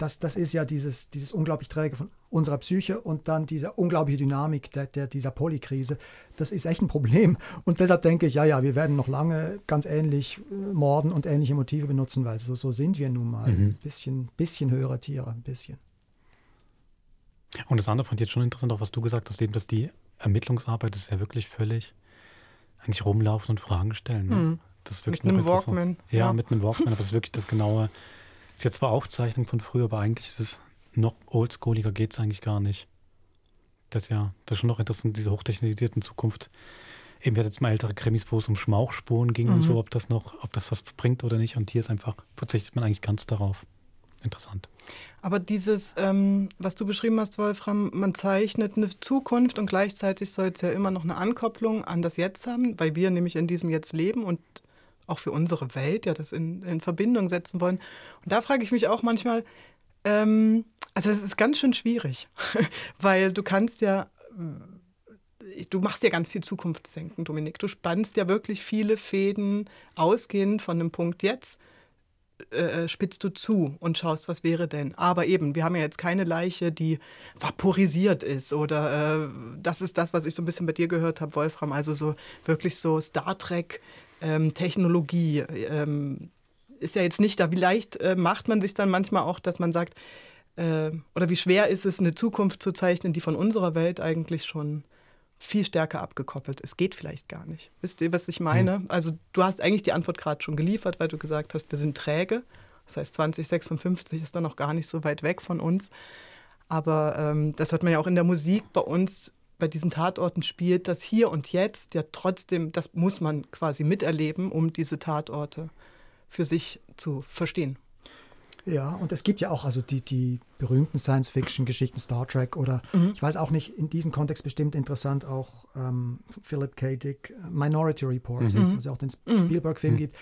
Das, das ist ja dieses, dieses unglaublich Träge von unserer Psyche und dann diese unglaubliche Dynamik der, der, dieser Polykrise. Das ist echt ein Problem. Und deshalb denke ich, ja, ja, wir werden noch lange ganz ähnlich äh, morden und ähnliche Motive benutzen, weil so, so sind wir nun mal. Mhm. Ein bisschen, bisschen höhere Tiere, ein bisschen. Und das andere fand ich jetzt schon interessant, auch was du gesagt hast, eben, dass die Ermittlungsarbeit ist ja wirklich völlig eigentlich rumlaufen und Fragen stellen. Ne? Mhm. Das ist wirklich Mit einem. Walkman, Ja, ja. mit einem Walkman, aber das ist wirklich das genaue. Ist jetzt zwar Aufzeichnung von früher, aber eigentlich ist es noch oldschooliger geht es eigentlich gar nicht. Das ist ja, das ist schon noch interessant, diese hochtechnisierten Zukunft. Eben, wir hatten jetzt mal ältere Krimis, wo es um Schmauchspuren ging und Mhm. so, ob das noch, ob das was bringt oder nicht. Und hier ist einfach, verzichtet man eigentlich ganz darauf. Interessant. Aber dieses, ähm, was du beschrieben hast, Wolfram, man zeichnet eine Zukunft und gleichzeitig soll es ja immer noch eine Ankopplung an das Jetzt haben, weil wir nämlich in diesem Jetzt leben und auch für unsere Welt ja das in, in Verbindung setzen wollen. Und da frage ich mich auch manchmal, ähm, also es ist ganz schön schwierig, [LAUGHS] weil du kannst ja, äh, du machst ja ganz viel Zukunftsdenken, Dominik. Du spannst ja wirklich viele Fäden ausgehend von dem Punkt jetzt äh, spitzt du zu und schaust, was wäre denn. Aber eben, wir haben ja jetzt keine Leiche, die vaporisiert ist oder äh, das ist das, was ich so ein bisschen bei dir gehört habe, Wolfram. Also so wirklich so Star Trek ähm, Technologie ähm, ist ja jetzt nicht da. Wie leicht äh, macht man sich dann manchmal auch, dass man sagt, äh, oder wie schwer ist es, eine Zukunft zu zeichnen, die von unserer Welt eigentlich schon viel stärker abgekoppelt ist. Geht vielleicht gar nicht. Wisst ihr, was ich meine? Also du hast eigentlich die Antwort gerade schon geliefert, weil du gesagt hast, wir sind träge. Das heißt, 2056 ist dann noch gar nicht so weit weg von uns. Aber ähm, das hört man ja auch in der Musik bei uns, bei diesen Tatorten spielt, das Hier und Jetzt ja trotzdem, das muss man quasi miterleben, um diese Tatorte für sich zu verstehen. Ja, und es gibt ja auch also die, die berühmten Science-Fiction-Geschichten, Star Trek oder Mhm. ich weiß auch nicht, in diesem Kontext bestimmt interessant auch ähm, Philip K. Dick, Minority Report, Mhm. also auch den Mhm. Spielberg-Film Mhm. gibt,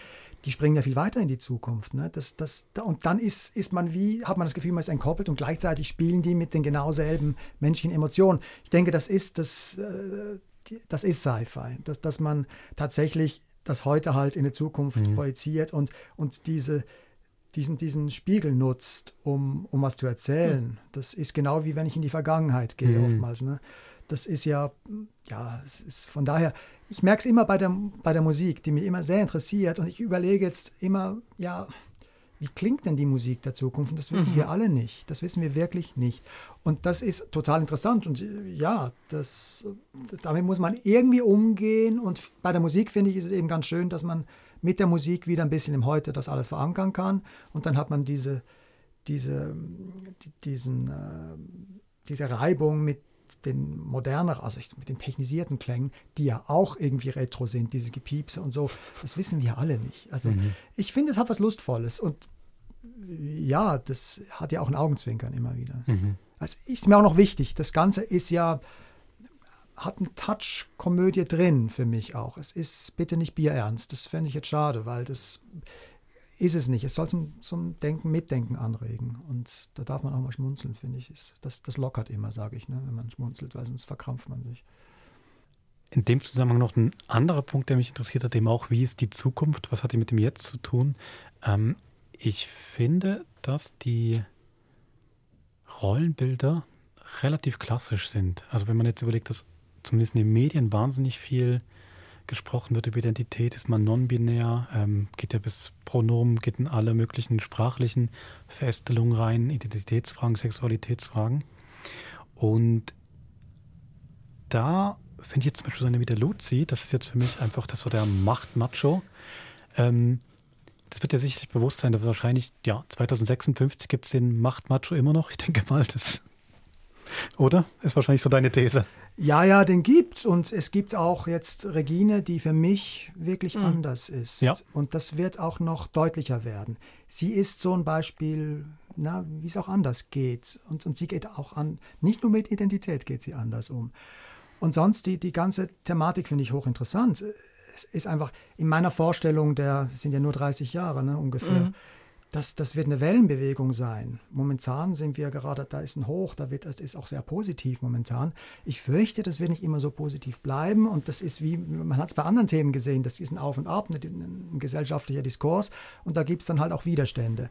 die springen ja viel weiter in die Zukunft. Ne? Das, das, da, und dann ist, ist man wie, hat man das Gefühl, man ist entkoppelt und gleichzeitig spielen die mit den genau selben menschlichen Emotionen. Ich denke, das ist das, äh, das ist Sci-Fi, dass, dass man tatsächlich das heute halt in die Zukunft Mhm. projiziert und, und diese diesen, diesen Spiegel nutzt, um, um was zu erzählen. Das ist genau wie wenn ich in die Vergangenheit gehe, Mhm. oftmals. Ne? Das ist ja, ja, es ist von daher, ich merke es immer bei der, bei der Musik, die mich immer sehr interessiert und ich überlege jetzt immer, ja, wie klingt denn die Musik der Zukunft? Und das wissen Mhm. wir alle nicht. Das wissen wir wirklich nicht. Und das ist total interessant. Und ja, das, damit muss man irgendwie umgehen. Und bei der Musik finde ich ist es eben ganz schön, dass man mit der Musik wieder ein bisschen im Heute das alles verankern kann. Und dann hat man diese, diese, die- diesen, äh, diese Reibung mit den moderneren, also mit den technisierten Klängen, die ja auch irgendwie retro sind, diese Gepiepse und so, das wissen wir alle nicht. Also Mhm. ich finde, es hat was Lustvolles und ja, das hat ja auch ein Augenzwinkern immer wieder. Mhm. Das ist mir auch noch wichtig. Das Ganze ist ja, hat einen Touch Komödie drin für mich auch. Es ist bitte nicht bierernst. Das fände ich jetzt schade, weil das ist es nicht. Es soll zum, zum Denken, Mitdenken anregen. Und da darf man auch mal schmunzeln, finde ich. Das, das lockert immer, sage ich, ne, wenn man schmunzelt, weil sonst verkrampft man sich. In dem Zusammenhang noch ein anderer Punkt, der mich interessiert hat, eben auch, wie ist die Zukunft, was hat die mit dem Jetzt zu tun? Ähm, ich finde, dass die Rollenbilder relativ klassisch sind. Also wenn man jetzt überlegt, dass zumindest in den Medien wahnsinnig viel gesprochen wird über Identität, ist man non-binär, ähm, geht ja bis Pronomen, geht in alle möglichen sprachlichen Verästelungen rein, Identitätsfragen, Sexualitätsfragen. Und da finde ich jetzt zum Beispiel so eine wie der Luzi, das ist jetzt für mich einfach das so der Macht-Macho. Ähm, das wird ja sicherlich bewusst sein, dass wahrscheinlich, ja, 2056 gibt es den Macht-Macho immer noch. Ich denke mal, das. Oder? Ist wahrscheinlich so deine These. Ja, ja, den gibt's und es gibt auch jetzt Regine, die für mich wirklich Mhm. anders ist. Ja. Und das wird auch noch deutlicher werden. Sie ist so ein Beispiel, na, wie es auch anders geht. Und, und sie geht auch an, nicht nur mit Identität geht sie anders um. Und sonst die, die ganze Thematik finde ich hochinteressant. Es ist einfach in meiner Vorstellung, der das sind ja nur 30 Jahre ne, ungefähr. Mhm. Das, das wird eine Wellenbewegung sein. Momentan sind wir gerade, da ist ein Hoch, da wird, das ist auch sehr positiv momentan. Ich fürchte, das wird nicht immer so positiv bleiben und das ist wie, man hat es bei anderen Themen gesehen, das ist ein Auf und Ab, ein, ein gesellschaftlicher Diskurs und da gibt es dann halt auch Widerstände.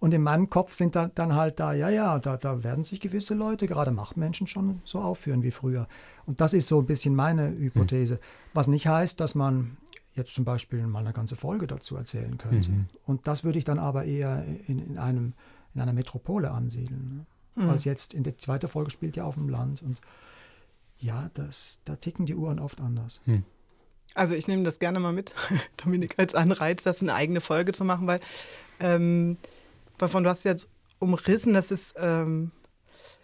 Und in meinem Kopf sind dann, dann halt da, ja, ja, da, da werden sich gewisse Leute, gerade Machtmenschen, schon so aufführen wie früher. Und das ist so ein bisschen meine Hypothese. Was nicht heißt, dass man jetzt zum Beispiel mal eine ganze Folge dazu erzählen könnte. Mhm. Und das würde ich dann aber eher in, in, einem, in einer Metropole ansiedeln. Ne? Mhm. Als jetzt in der zweiten Folge spielt ja auf dem Land. Und ja, das, da ticken die Uhren oft anders. Also ich nehme das gerne mal mit, [LAUGHS] Dominik, als Anreiz, das eine eigene Folge zu machen, weil ähm, davon du hast jetzt umrissen, das ist ähm,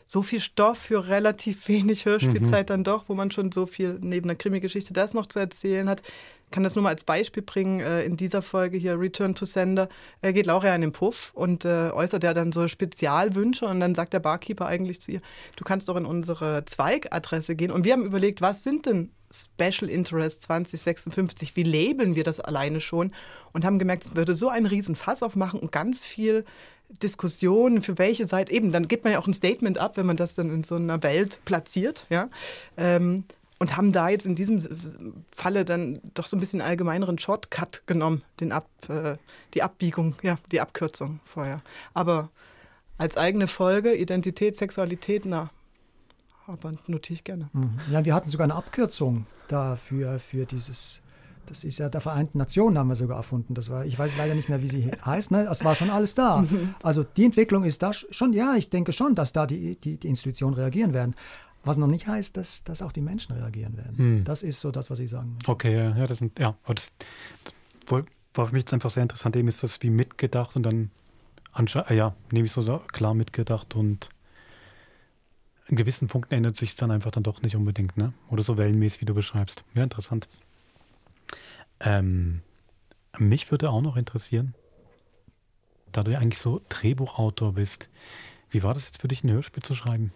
so viel Stoff für relativ wenig Hörspielzeit Mhm. dann doch, wo man schon so viel neben der Krimi-Geschichte das noch zu erzählen hat. Kann das nur mal als Beispiel bringen. Äh, in dieser Folge hier Return to Sender äh, geht Laura in den Puff und äh, äußert ja dann so Spezialwünsche und dann sagt der Barkeeper eigentlich zu ihr, du kannst doch in unsere Zweigadresse gehen. Und wir haben überlegt, was sind denn Special Interest 2056, wie labeln wir das alleine schon und haben gemerkt, es würde so einen riesen Fass aufmachen und ganz viel Diskussion, für welche Seite, eben, dann gibt man ja auch ein Statement ab, wenn man das dann in so einer Welt platziert, ja. Ähm, und haben da jetzt in diesem Falle dann doch so ein bisschen allgemeineren Shortcut genommen, den Ab, äh, die Abbiegung, ja, die Abkürzung vorher. Aber als eigene Folge, Identität, Sexualität, na, aber notiere ich gerne. Mhm. Ja, wir hatten sogar eine Abkürzung dafür, für dieses, das ist ja der Vereinten Nationen haben wir sogar erfunden. Das war, ich weiß leider nicht mehr, wie sie [LAUGHS] heißt, ne? Es war schon alles da. Mhm. Also die Entwicklung ist da schon, ja, ich denke schon, dass da die, die, die Institutionen reagieren werden. Was noch nicht heißt, dass, dass auch die Menschen reagieren werden. Hm. Das ist so das, was ich sagen möchte. Okay, ja, das sind, ja, das, das war für mich jetzt einfach sehr interessant. Eben ist das wie mitgedacht und dann ansche- äh, ja, nehme ich so klar mitgedacht und in gewissen Punkten ändert sich es dann einfach dann doch nicht unbedingt, ne? Oder so wellenmäßig, wie du beschreibst. Ja, interessant. Ähm, mich würde auch noch interessieren, da du ja eigentlich so Drehbuchautor bist, wie war das jetzt für dich, ein Hörspiel zu schreiben?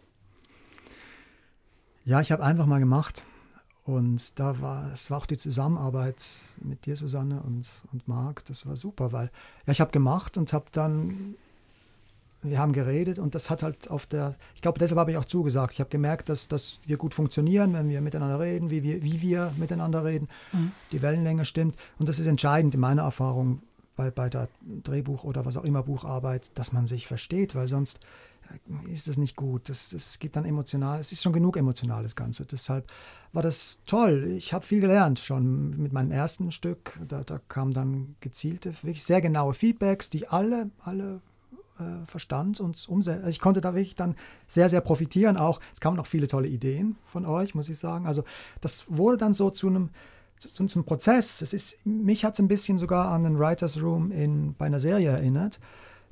Ja, ich habe einfach mal gemacht. Und da war, es war auch die Zusammenarbeit mit dir, Susanne und, und Marc, das war super, weil ja, ich habe gemacht und habe dann, wir haben geredet und das hat halt auf der, ich glaube, deshalb habe ich auch zugesagt. Ich habe gemerkt, dass, dass wir gut funktionieren, wenn wir miteinander reden, wie wir, wie wir miteinander reden, Mhm. die Wellenlänge stimmt. Und das ist entscheidend in meiner Erfahrung bei, bei der Drehbuch- oder was auch immer Bucharbeit, dass man sich versteht, weil sonst ist das nicht gut. Das, das gibt dann emotional, es ist schon genug emotional, das Ganze. Deshalb war das toll. Ich habe viel gelernt schon mit meinem ersten Stück. Da, da kamen dann gezielte, wirklich sehr genaue Feedbacks, die alle, alle äh, verstand und umsetzen. Also ich konnte da wirklich dann sehr, sehr profitieren. Auch es kamen noch viele tolle Ideen von euch, muss ich sagen. Also das wurde dann so zu einem zu, zum Prozess. Es ist, mich hat es ein bisschen sogar an den Writers Room in, bei einer Serie erinnert,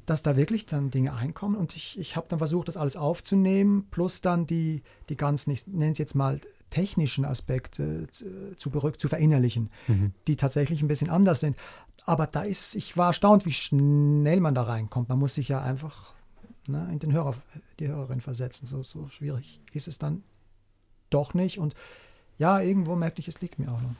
dass da wirklich dann Dinge einkommen und ich, ich habe dann versucht, das alles aufzunehmen, plus dann die, die ganzen, ich nenne es jetzt mal technischen Aspekte zu, zu, zu verinnerlichen, mhm. die tatsächlich ein bisschen anders sind. Aber da ist, ich war erstaunt, wie schnell man da reinkommt. Man muss sich ja einfach ne, in den Hörer, die Hörerin versetzen. So, so schwierig ist es dann doch nicht. Und ja, irgendwo merkte ich, es liegt mir auch noch.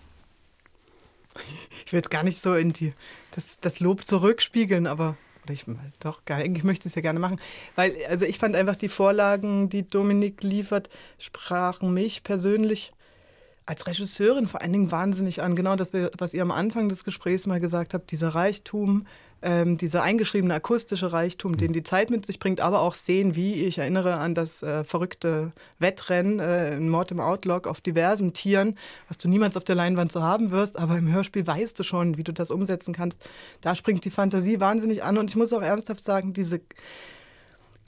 Ich will jetzt gar nicht so in die, das, das Lob zurückspiegeln, aber oder ich doch, eigentlich möchte ich es ja gerne machen. Weil, also ich fand einfach die Vorlagen, die Dominik liefert, sprachen mich persönlich als Regisseurin vor allen Dingen wahnsinnig an. Genau das, was ihr am Anfang des Gesprächs mal gesagt habt, dieser Reichtum, ähm, dieser eingeschriebene akustische Reichtum, den die Zeit mit sich bringt, aber auch sehen, wie ich erinnere an das äh, verrückte Wettrennen äh, in Mord im Outlook auf diversen Tieren, was du niemals auf der Leinwand so haben wirst, aber im Hörspiel weißt du schon, wie du das umsetzen kannst. Da springt die Fantasie wahnsinnig an und ich muss auch ernsthaft sagen, diese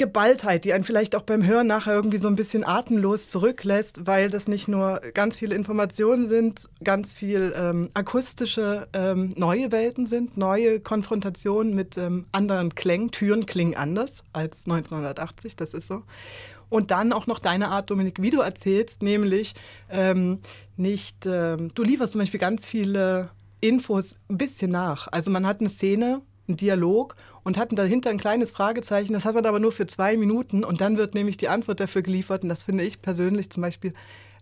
Geballtheit, die einen vielleicht auch beim Hören nachher irgendwie so ein bisschen atemlos zurücklässt, weil das nicht nur ganz viele Informationen sind, ganz viel ähm, akustische ähm, neue Welten sind, neue Konfrontationen mit ähm, anderen Klängen. Türen klingen anders als 1980, das ist so. Und dann auch noch deine Art, Dominik, wie du erzählst, nämlich ähm, nicht, ähm, du lieferst zum Beispiel ganz viele Infos ein bisschen nach. Also man hat eine Szene, einen Dialog und hatten dahinter ein kleines Fragezeichen. Das hat man aber nur für zwei Minuten und dann wird nämlich die Antwort dafür geliefert. Und das finde ich persönlich zum Beispiel,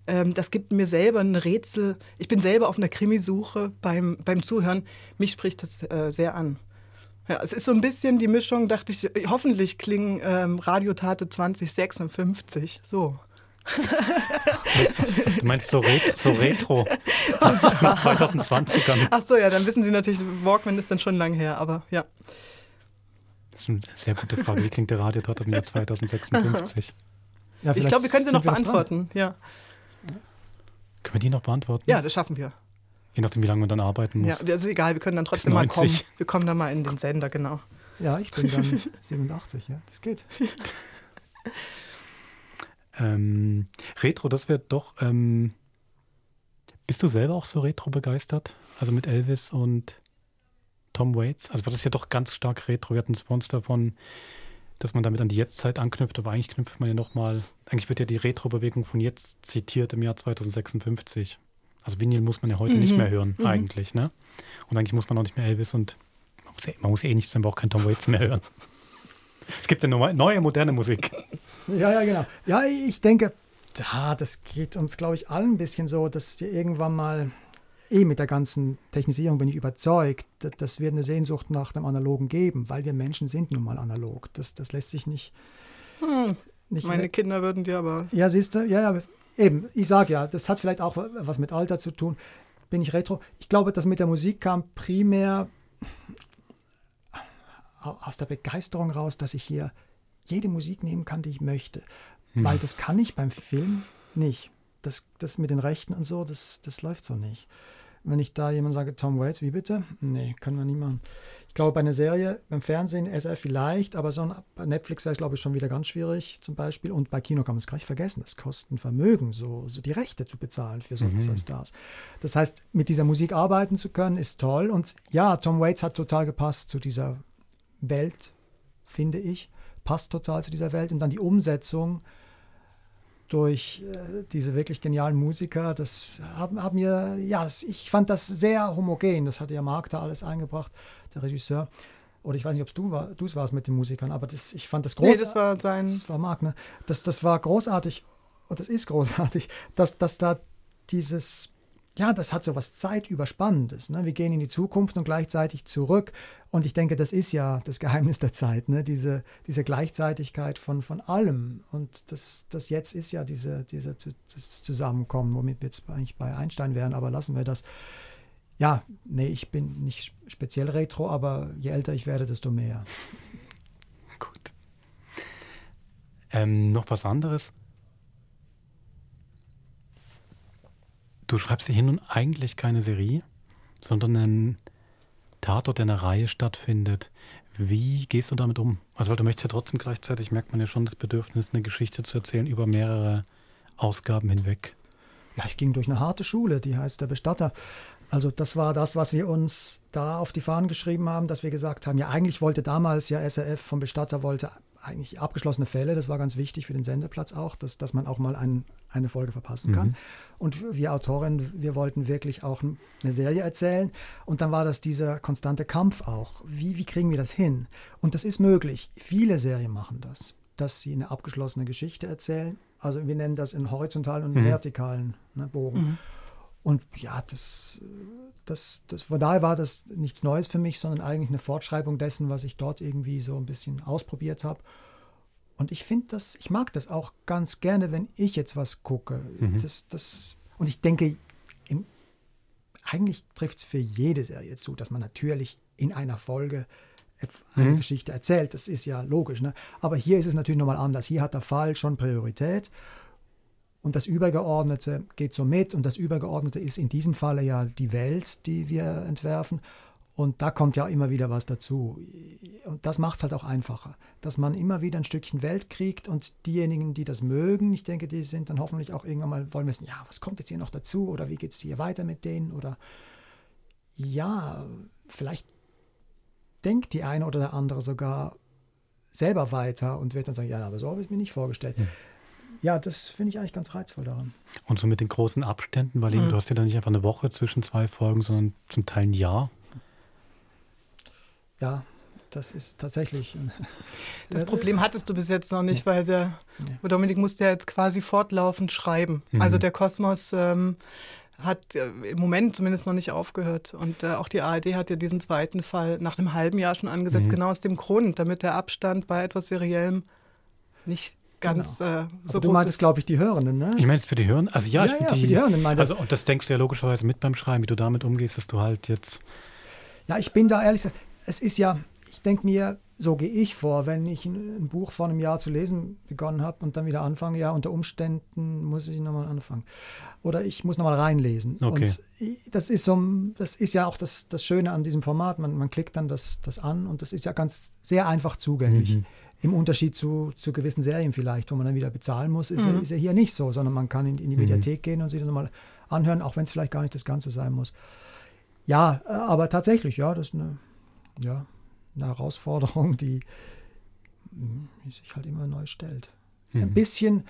ähm, das gibt mir selber ein Rätsel. Ich bin selber auf einer Krimisuche beim, beim Zuhören. Mich spricht das äh, sehr an. Ja, es ist so ein bisschen die Mischung, dachte ich, hoffentlich klingen ähm, Radiotate 2056 so. Du meinst so, Ret so Retro? [LAUGHS] Nach 2020ern. Ach so, ja, dann wissen Sie natürlich, Walkman ist dann schon lang her, aber ja. Das ist eine sehr gute Frage. Wie klingt der Radiotat im Jahr 2056? Ja, ich glaube, wir können sie noch beantworten. Ja. Können wir die noch beantworten? Ja, das schaffen wir. Je nachdem, wie lange man dann arbeiten muss. Ja, das ist egal, wir können dann trotzdem mal kommen. Wir kommen dann mal in den Sender, genau. Ja, ich bin dann [LAUGHS] 87, ja, das geht. [LAUGHS] ähm, Retro, das wäre doch. Ähm, bist du selber auch so retro begeistert? Also mit Elvis und Tom Waits. Also war das ja doch ganz stark retro. Wir hatten es vorhin davon, dass man damit an die Jetztzeit anknüpft, aber eigentlich knüpft man ja nochmal, eigentlich wird ja die Retro-Bewegung von jetzt zitiert im Jahr 2056. Also Vinyl muss man ja heute mhm. nicht mehr hören, mhm. eigentlich, ne? Und eigentlich muss man auch nicht mehr Elvis und man muss, man muss eh nichts, dann braucht kein Tom Waits mehr hören. Es gibt ja neue, moderne Musik. Ja, ja, genau. Ja, ich denke, ja, das geht uns, glaube ich, allen ein bisschen so, dass wir irgendwann mal eh mit der ganzen Technisierung bin ich überzeugt, dass wir eine Sehnsucht nach dem Analogen geben, weil wir Menschen sind nun mal analog. Das, das lässt sich nicht. Hm. nicht Meine weg. Kinder würden dir aber. Ja, siehst du, ja, ja, eben. Ich sage ja, das hat vielleicht auch was mit Alter zu tun. Bin ich retro? Ich glaube, das mit der Musik kam primär aus der Begeisterung raus, dass ich hier jede Musik nehmen kann, die ich möchte. Hm. Weil das kann ich beim Film nicht. Das, das mit den Rechten und so, das, das läuft so nicht wenn ich da jemand sage, Tom Waits, wie bitte? Nee, können wir nicht machen. Ich glaube, bei einer Serie, beim Fernsehen, SF vielleicht, aber so ein, bei Netflix wäre es, glaube ich, schon wieder ganz schwierig zum Beispiel. Und bei Kino kann man es gleich vergessen. Das kostet ein Vermögen, so, so die Rechte zu bezahlen für so, mhm. Stars. Das heißt, mit dieser Musik arbeiten zu können, ist toll. Und ja, Tom Waits hat total gepasst zu dieser Welt, finde ich. Passt total zu dieser Welt. Und dann die Umsetzung durch äh, diese wirklich genialen Musiker. Das haben, haben mir, ja, das, ich fand das sehr homogen. Das hatte ja Marc da alles eingebracht, der Regisseur. Oder ich weiß nicht, ob du war, es warst mit den Musikern, aber das, ich fand das großartig. Nee, das war sein. Das war Marc, ne? Das, das war großartig und das ist großartig, dass, dass da dieses ja, das hat so was Zeitüberspannendes. Ne? Wir gehen in die Zukunft und gleichzeitig zurück. Und ich denke, das ist ja das Geheimnis der Zeit, ne? diese, diese Gleichzeitigkeit von, von allem. Und das, das jetzt ist ja diese, diese, das Zusammenkommen, womit wir jetzt eigentlich bei Einstein wären, aber lassen wir das. Ja, nee, ich bin nicht speziell retro, aber je älter ich werde, desto mehr. [LAUGHS] Gut. Ähm, noch was anderes. Du schreibst hier nun eigentlich keine Serie, sondern einen Tatort, der in einer Reihe stattfindet. Wie gehst du damit um? Also, weil du möchtest ja trotzdem gleichzeitig, merkt man ja schon das Bedürfnis, eine Geschichte zu erzählen über mehrere Ausgaben hinweg. Ja, ich ging durch eine harte Schule, die heißt der Bestatter. Also das war das, was wir uns da auf die Fahnen geschrieben haben, dass wir gesagt haben, ja eigentlich wollte damals ja SRF vom Bestatter wollte eigentlich abgeschlossene Fälle, das war ganz wichtig für den Sendeplatz auch, dass, dass man auch mal ein, eine Folge verpassen kann. Mhm. Und wir Autoren, wir wollten wirklich auch eine Serie erzählen. Und dann war das dieser konstante Kampf auch. Wie, wie kriegen wir das hin? Und das ist möglich. Viele Serien machen das, dass sie eine abgeschlossene Geschichte erzählen. Also wir nennen das in horizontalen und Mhm. vertikalen ne, Bogen. Mhm. Und ja, das, das, das, von daher war das nichts Neues für mich, sondern eigentlich eine Fortschreibung dessen, was ich dort irgendwie so ein bisschen ausprobiert habe. Und ich finde das, ich mag das auch ganz gerne, wenn ich jetzt was gucke. Mhm. Das, das, und ich denke, im, eigentlich trifft es für jede Serie zu, dass man natürlich in einer Folge eine Mhm. Geschichte erzählt. Das ist ja logisch. Ne? Aber hier ist es natürlich nochmal anders. Hier hat der Fall schon Priorität. Und das Übergeordnete geht so mit. Und das Übergeordnete ist in diesem Falle ja die Welt, die wir entwerfen. Und da kommt ja immer wieder was dazu. Und das macht es halt auch einfacher, dass man immer wieder ein Stückchen Welt kriegt und diejenigen, die das mögen, ich denke, die sind dann hoffentlich auch irgendwann mal, wollen wissen, ja, was kommt jetzt hier noch dazu oder wie geht es hier weiter mit denen oder ja, vielleicht denkt die eine oder der andere sogar selber weiter und wird dann sagen, ja, aber so habe ich es mir nicht vorgestellt. Ja, das finde ich eigentlich ganz reizvoll daran. Und so mit den großen Abständen, weil eben, Mhm. du hast ja dann nicht einfach eine Woche zwischen zwei Folgen, sondern zum Teil ein Jahr. Ja, das ist tatsächlich. [LAUGHS] Das Problem hattest du bis jetzt noch nicht, weil der Dominik musste ja jetzt quasi fortlaufend schreiben. Mhm. Also der Kosmos ähm, hat äh, im Moment zumindest noch nicht aufgehört. Und äh, auch die ARD hat ja diesen zweiten Fall nach einem halben Jahr schon angesetzt, Mhm. genau aus dem Grund, damit der Abstand bei etwas Seriellem nicht ganz äh, so Aber du meintest, glaube ich, die Hörenden, ne? Ich meine, es für die Hören, also ja, Ja, ich ja, find für die Hörenden meinte Also, und das denkst du ja logischerweise mit beim Schreiben, wie du damit umgehst, dass du halt jetzt. Ja, ich bin da ehrlich gesagt, es ist ja, ich denke mir, so gehe ich vor, wenn ich ein, Buch vor einem Jahr zu lesen begonnen habe und dann wieder anfange, ja, unter Umständen muss ich nochmal anfangen. Oder ich muss nochmal reinlesen. Okay. Und das ist so, das ist ja auch das, das Schöne an diesem Format. Man, man klickt dann das, das an und das ist ja ganz sehr einfach zugänglich. Mhm. Im Unterschied zu, zu gewissen Serien vielleicht, wo man dann wieder bezahlen muss, ist, Mhm. ja, ist ja hier nicht so, sondern man kann in, in die Mhm. Mediathek gehen und sich das nochmal anhören, auch wenn es vielleicht gar nicht das Ganze sein muss. Ja, aber tatsächlich, ja, das ist eine, ja, eine Herausforderung, die, die sich halt immer neu stellt. Ein Mhm. bisschen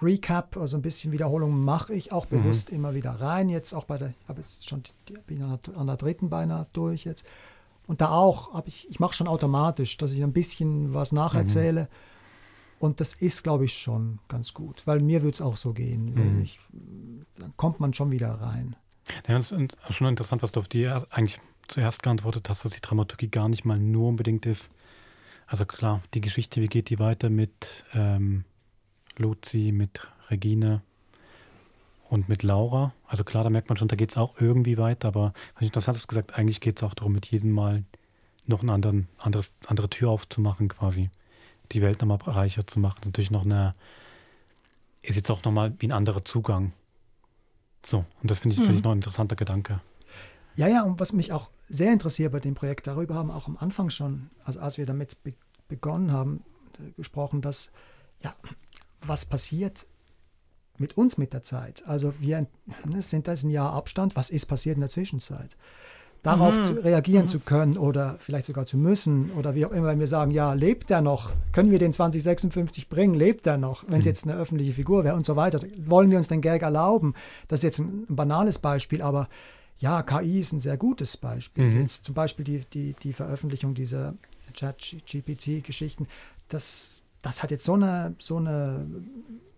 Recap, also ein bisschen Wiederholung mache ich auch Mhm. bewusst immer wieder rein. Jetzt auch bei der, ich habe jetzt schon, die, bin an der, an der dritten beinahe durch jetzt. Und da auch, habe ich, ich mache schon automatisch, dass ich ein bisschen was nacherzähle. Und das ist, glaube ich, schon ganz gut, weil mir würde es auch so gehen. Mhm. Ich, dann kommt man schon wieder rein. Ja, es ist schon interessant, was du auf die eigentlich zuerst geantwortet hast, dass die Dramaturgie gar nicht mal nur unbedingt ist. Also klar, die Geschichte, wie geht die weiter mit ähm, Luzi, mit Regine und mit Laura? Also klar, da merkt man schon, da geht es auch irgendwie weiter, aber was interessant hast du gesagt, eigentlich geht es auch darum, mit jedem Mal noch eine anderen, anderes, andere Tür aufzumachen, quasi. Die Welt nochmal reicher zu machen. Das ist natürlich noch eine, ist jetzt auch nochmal wie ein anderer Zugang. So, und das finde ich, Mhm. finde ich noch ein interessanter Gedanke. Ja, ja, und was mich auch sehr interessiert bei dem Projekt, darüber haben wir auch am Anfang schon, also als wir damit be begonnen haben, äh, gesprochen, dass, ja, was passiert mit uns mit der Zeit? Also wir ne, sind da ein Jahr Abstand, was ist passiert in der Zwischenzeit? Darauf Mhm. zu reagieren Mhm. zu können oder vielleicht sogar zu müssen oder wie auch immer, wenn wir sagen, ja, lebt er noch? Können wir den 2056 bringen? Lebt er noch? Wenn es Mhm. jetzt eine öffentliche Figur wäre und so weiter. Wollen wir uns den Gag erlauben? Das ist jetzt ein, ein banales Beispiel, aber ja, KI ist ein sehr gutes Beispiel. Mhm. Jetzt zum Beispiel die, die, die Veröffentlichung dieser Chat-GPT-Geschichten, das, das hat jetzt so, eine, so, eine,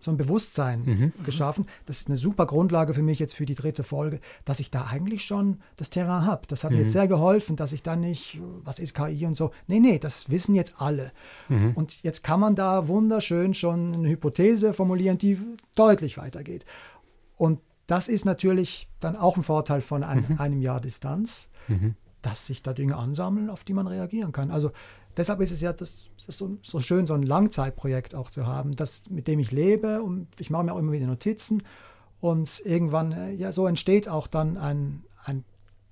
so ein Bewusstsein Mhm. geschaffen. Das ist eine super Grundlage für mich jetzt für die dritte Folge, dass ich da eigentlich schon das Terrain habe. Das hat mir Mhm. jetzt sehr geholfen, dass ich dann nicht, was ist KI und so. Nee, nee, das wissen jetzt alle. Mhm. Und jetzt kann man da wunderschön schon eine Hypothese formulieren, die deutlich weitergeht. Und das ist natürlich dann auch ein Vorteil von ein, Mhm. einem Jahr Distanz, Mhm. dass sich da Dinge ansammeln, auf die man reagieren kann. Also deshalb ist es ja das, das so, so schön, so ein Langzeitprojekt auch zu haben, das, mit dem ich lebe und ich mache mir auch immer wieder Notizen und irgendwann, äh, ja, so entsteht auch dann ein, ein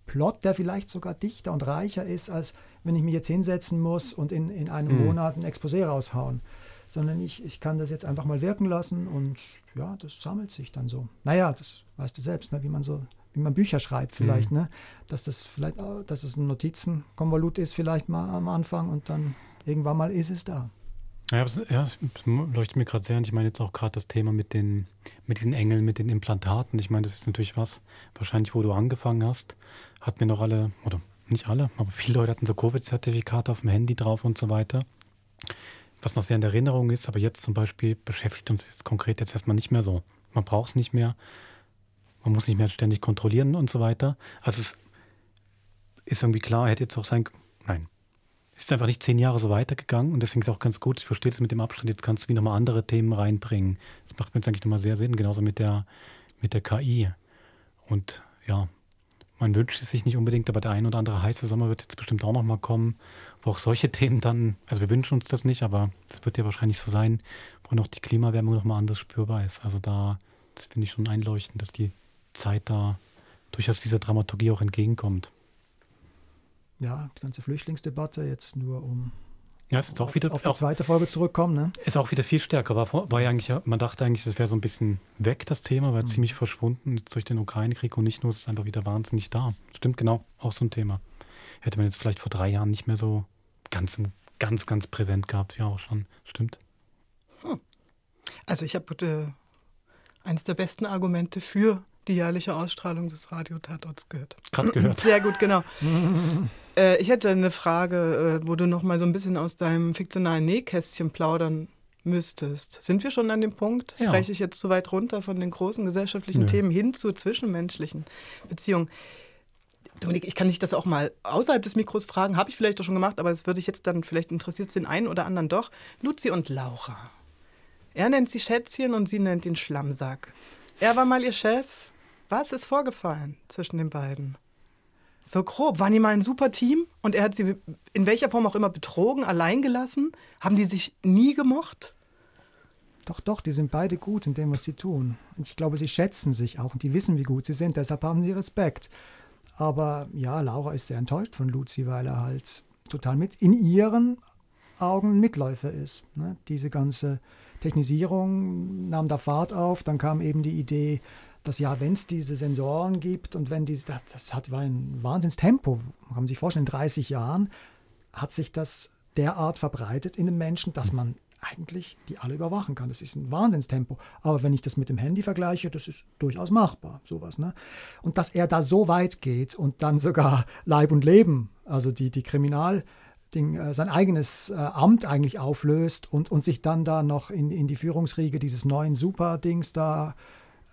Plot, der vielleicht sogar dichter und reicher ist, als wenn ich mich jetzt hinsetzen muss und in, in einem Mhm. Monat ein Exposé raushauen. Sondern ich, ich kann das jetzt einfach mal wirken lassen und ja, das sammelt sich dann so. Naja, das weißt du selbst, ne, wie man so, wie man Bücher schreibt vielleicht, Mhm. ne? Dass das vielleicht, äh, dass es ein Notizenkonvolut ist, vielleicht mal am Anfang und dann irgendwann mal ist es da. Ja, es, ja, es leuchtet mir gerade sehr an. Ich meine jetzt auch gerade das Thema mit den, mit diesen Engeln, mit den Implantaten. Ich meine, das ist natürlich was, wahrscheinlich, wo du angefangen hast, hatten wir noch alle, oder nicht alle, aber viele Leute hatten so Covid-Zertifikate auf dem Handy drauf und so weiter. Was noch sehr in der Erinnerung ist, aber jetzt zum Beispiel beschäftigt uns jetzt konkret jetzt erstmal nicht mehr so. Man braucht es nicht mehr. Man muss nicht mehr ständig kontrollieren und so weiter. Also es ist irgendwie klar, hätte jetzt auch sein, nein, es ist einfach nicht zehn Jahre so weitergegangen und deswegen ist auch ganz gut, ich verstehe das mit dem Abstand, jetzt kannst du wieder mal andere Themen reinbringen. Das macht mir jetzt eigentlich nochmal sehr Sinn, genauso mit der, mit der KI. Und ja, man wünscht es sich nicht unbedingt, aber der ein oder andere heiße Sommer wird jetzt bestimmt auch nochmal kommen, wo auch solche [LAUGHS] Themen dann, also wir wünschen uns das nicht, aber das wird ja wahrscheinlich so sein, wo noch die Klimawärmung nochmal anders spürbar ist. Also da, das finde ich schon einleuchtend, dass die Zeit da durchaus dieser Dramaturgie auch entgegenkommt. Ja, die ganze Flüchtlingsdebatte jetzt nur um Ja, ist jetzt auch wieder auf die auch, zweite Folge zurückkommen, ne? Ist auch wieder viel stärker. War, vor- war ja eigentlich, man dachte eigentlich, es wäre so ein bisschen weg, das Thema, Mhm. war ziemlich verschwunden durch den Ukraine-Krieg und nicht nur, es ist einfach wieder wahnsinnig da. Stimmt, genau, auch so ein Thema. Hätte man jetzt vielleicht vor drei Jahren nicht mehr so ganz, ganz, ganz präsent gehabt. Ja, auch schon. Stimmt. Also ich habe äh, eines der besten Argumente für die jährliche Ausstrahlung des Radiotatorts gehört. Gerade [CLEARS THROAT] gehört. Sehr gut, genau. [LAUGHS] äh, ich hätte eine Frage, äh, wo du noch mal so ein bisschen aus deinem fiktionalen Nähkästchen plaudern müsstest. Sind wir schon an dem Punkt? Ja. Reiche ich jetzt zu weit runter von den großen gesellschaftlichen Nö. Themen hin zu zwischenmenschlichen Beziehungen? Dominik, ich kann dich das auch mal außerhalb des Mikros fragen, habe ich vielleicht auch schon gemacht, aber es würde ich jetzt dann, vielleicht interessiert es den einen oder anderen doch. Luzi und Laura. Er nennt sie Schätzchen und sie nennt ihn Schlammsack. Er war mal ihr Chef. Was ist vorgefallen zwischen den beiden? So grob. Waren die mal ein super Team und er hat sie in welcher Form auch immer betrogen, allein gelassen? Haben die sich nie gemocht? Doch, doch, die sind beide gut in dem, was sie tun. Und ich glaube, sie schätzen sich auch und die wissen, wie gut sie sind, deshalb haben sie Respekt. Aber ja, Laura ist sehr enttäuscht von Luzi, weil er halt total mit in ihren Augen Mitläufer ist. Ne? Diese ganze Technisierung nahm da Fahrt auf, dann kam eben die Idee, dass ja, wenn es diese Sensoren gibt und wenn diese, das, das hat ein Wahnsinnstempo, kann man sich vorstellen, in 30 Jahren hat sich das derart verbreitet in den Menschen, dass man eigentlich die alle überwachen kann. Das ist ein Wahnsinnstempo. Aber wenn ich das mit dem Handy vergleiche, das ist durchaus machbar, sowas. Ne? Und dass er da so weit geht und dann sogar Leib und Leben, also die, die Kriminal, Ding, äh, sein eigenes äh, Amt eigentlich auflöst und, und sich dann da noch in, in die Führungsriege dieses neuen Super-Dings da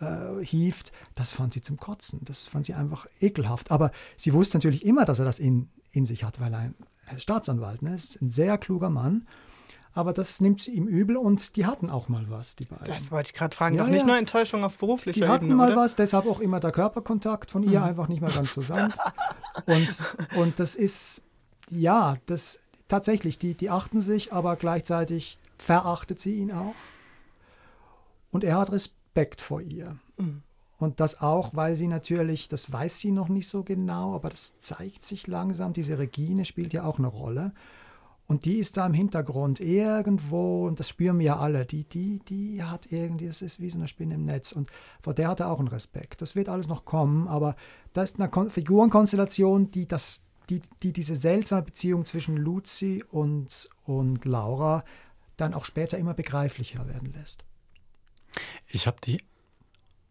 äh, hieft, das fand sie zum Kotzen. Das fand sie einfach ekelhaft. Aber sie wusste natürlich immer, dass er das in, in sich hat, weil er ein, Staatsanwalt ne? ist ein sehr kluger Mann. Aber das nimmt sie ihm übel und die hatten auch mal was, die beiden. Das wollte ich gerade fragen. Ja, Doch nicht ja. nur Enttäuschung auf beruflicher Die hatten Ebene, mal oder? was, deshalb auch immer der Körperkontakt von ihr Mhm. einfach nicht mehr ganz so sanft. [LAUGHS] Und, und das ist, ja, das tatsächlich, die, die achten sich, aber gleichzeitig verachtet sie ihn auch. Und er hat Respekt vor ihr. Mhm. Und das auch, weil sie natürlich, das weiß sie noch nicht so genau, aber das zeigt sich langsam. Diese Regine spielt ja auch eine Rolle. Und die ist da im Hintergrund irgendwo, und das spüren wir ja alle, die, die, die hat irgendwie, das ist wie so eine Spinne im Netz. Und vor der hat er auch einen Respekt. Das wird alles noch kommen, aber da ist eine Kon Figurenkonstellation, die, das, die, die diese seltsame Beziehung zwischen Luzi und, und Laura dann auch später immer begreiflicher werden lässt. Ich habe die,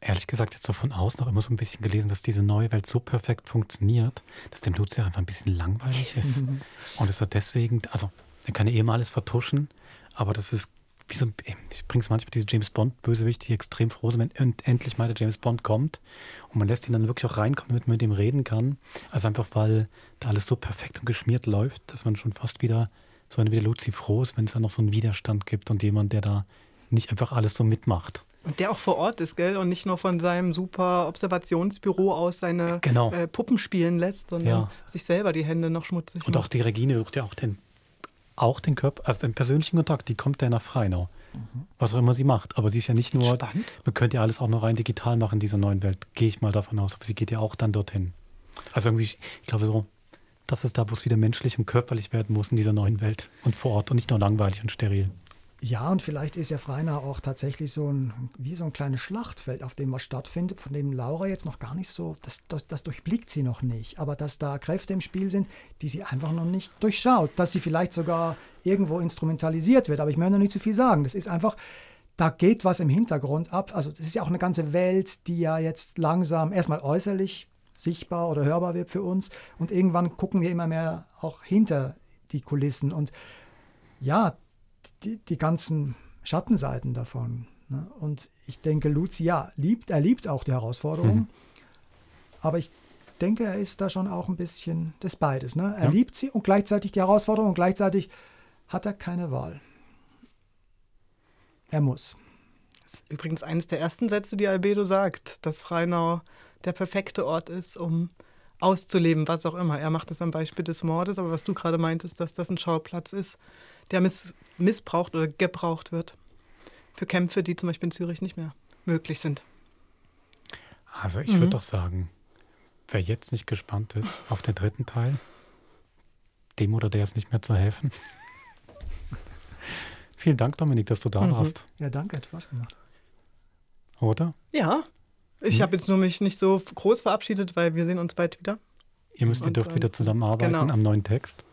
ehrlich gesagt, jetzt so von außen noch immer so ein bisschen gelesen, dass diese neue Welt so perfekt funktioniert, dass dem Luzi einfach ein bisschen langweilig ist. [LAUGHS] Und dass er deswegen, also er kann ja eben alles vertuschen, aber das ist wie so ein, ich bringe es manchmal diese James Bond-Bösewichte, die extrem froh sind, wenn end- endlich mal der James Bond kommt und man lässt ihn dann wirklich auch reinkommen, damit man mit ihm reden kann. Also einfach, weil da alles so perfekt und geschmiert läuft, dass man schon fast wieder so ein wie der Luzi froh ist, wenn es dann noch so einen Widerstand gibt und jemand, der da nicht einfach alles so mitmacht. Und der auch vor Ort ist, gell? Und nicht nur von seinem super Observationsbüro aus seine Genau. äh, Puppen spielen lässt, sondern Ja. sich selber die Hände noch schmutzig Und auch macht. die Regine sucht ja auch den auch den Körper, also den persönlichen Kontakt, die kommt ja nach Freinau. Was auch immer sie macht. Aber sie ist ja nicht nur, Spannend. man könnte ja alles auch noch rein digital machen in dieser neuen Welt, gehe ich mal davon aus. Aber sie geht ja auch dann dorthin. Also irgendwie, ich glaube so, das ist da, wo es wieder menschlich und körperlich werden muss in dieser neuen Welt und vor Ort und nicht nur langweilig und steril. Ja, und vielleicht ist ja Freinau auch tatsächlich so ein, wie so ein kleines Schlachtfeld, auf dem was stattfindet, von dem Laura jetzt noch gar nicht so, das, das, das durchblickt sie noch nicht. Aber dass da Kräfte im Spiel sind, die sie einfach noch nicht durchschaut. Dass sie vielleicht sogar irgendwo instrumentalisiert wird. Aber ich möchte noch nicht zu viel sagen. Das ist einfach, da geht was im Hintergrund ab. Also das ist ja auch eine ganze Welt, die ja jetzt langsam erstmal äußerlich sichtbar oder hörbar wird für uns. Und irgendwann gucken wir immer mehr auch hinter die Kulissen. Und ja, die, die ganzen Schattenseiten davon. Ne? Und ich denke, Luzi, ja, liebt, er liebt auch die Herausforderung. Mhm. Aber ich denke, er ist da schon auch ein bisschen des Beides. Ne? Er Ja. liebt sie und gleichzeitig die Herausforderung und gleichzeitig hat er keine Wahl. Er muss. Das ist übrigens eines der ersten Sätze, die Albedo sagt, dass Freinau der perfekte Ort ist, um auszuleben, was auch immer. Er macht es am Beispiel des Mordes, aber was du gerade meintest, dass das ein Schauplatz ist, der miss missbraucht oder gebraucht wird für Kämpfe, die zum Beispiel in Zürich nicht mehr möglich sind. Also ich Mhm. würde doch sagen, wer jetzt nicht gespannt ist auf den dritten Teil, dem oder der ist nicht mehr zu helfen. [LAUGHS] Vielen Dank, Dominik, dass du da Mhm. warst. Ja, danke, hat Spaß gemacht. Oder? Ja, ich Hm? habe jetzt nur mich nicht so groß verabschiedet, weil wir sehen uns bald wieder. Ihr müsst, ihr dürft ähm, wieder zusammenarbeiten genau. am neuen Text.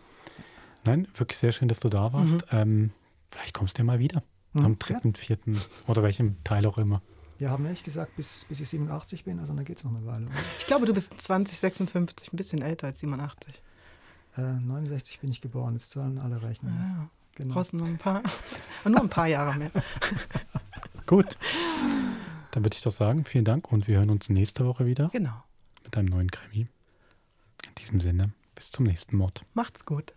Nein, wirklich sehr schön, dass du da warst. Mhm. Ähm, vielleicht kommst du ja mal wieder. Mhm. Am dritten, vierten oder welchem Teil auch immer. Wir haben nicht gesagt, bis, bis ich 87 bin, also dann geht es noch eine Weile. oder? Ich glaube, du bist 2056, ein bisschen älter als 87. Äh, 69 bin ich geboren, jetzt sollen alle rechnen. Ja, Genau. Brauchst noch ein paar, [LAUGHS] nur ein paar Jahre mehr. Gut. [LAUGHS] Dann würde ich doch sagen, vielen Dank und wir hören uns nächste Woche wieder. Genau. Mit einem neuen Krimi. In diesem Sinne, bis zum nächsten Mord. Macht's gut.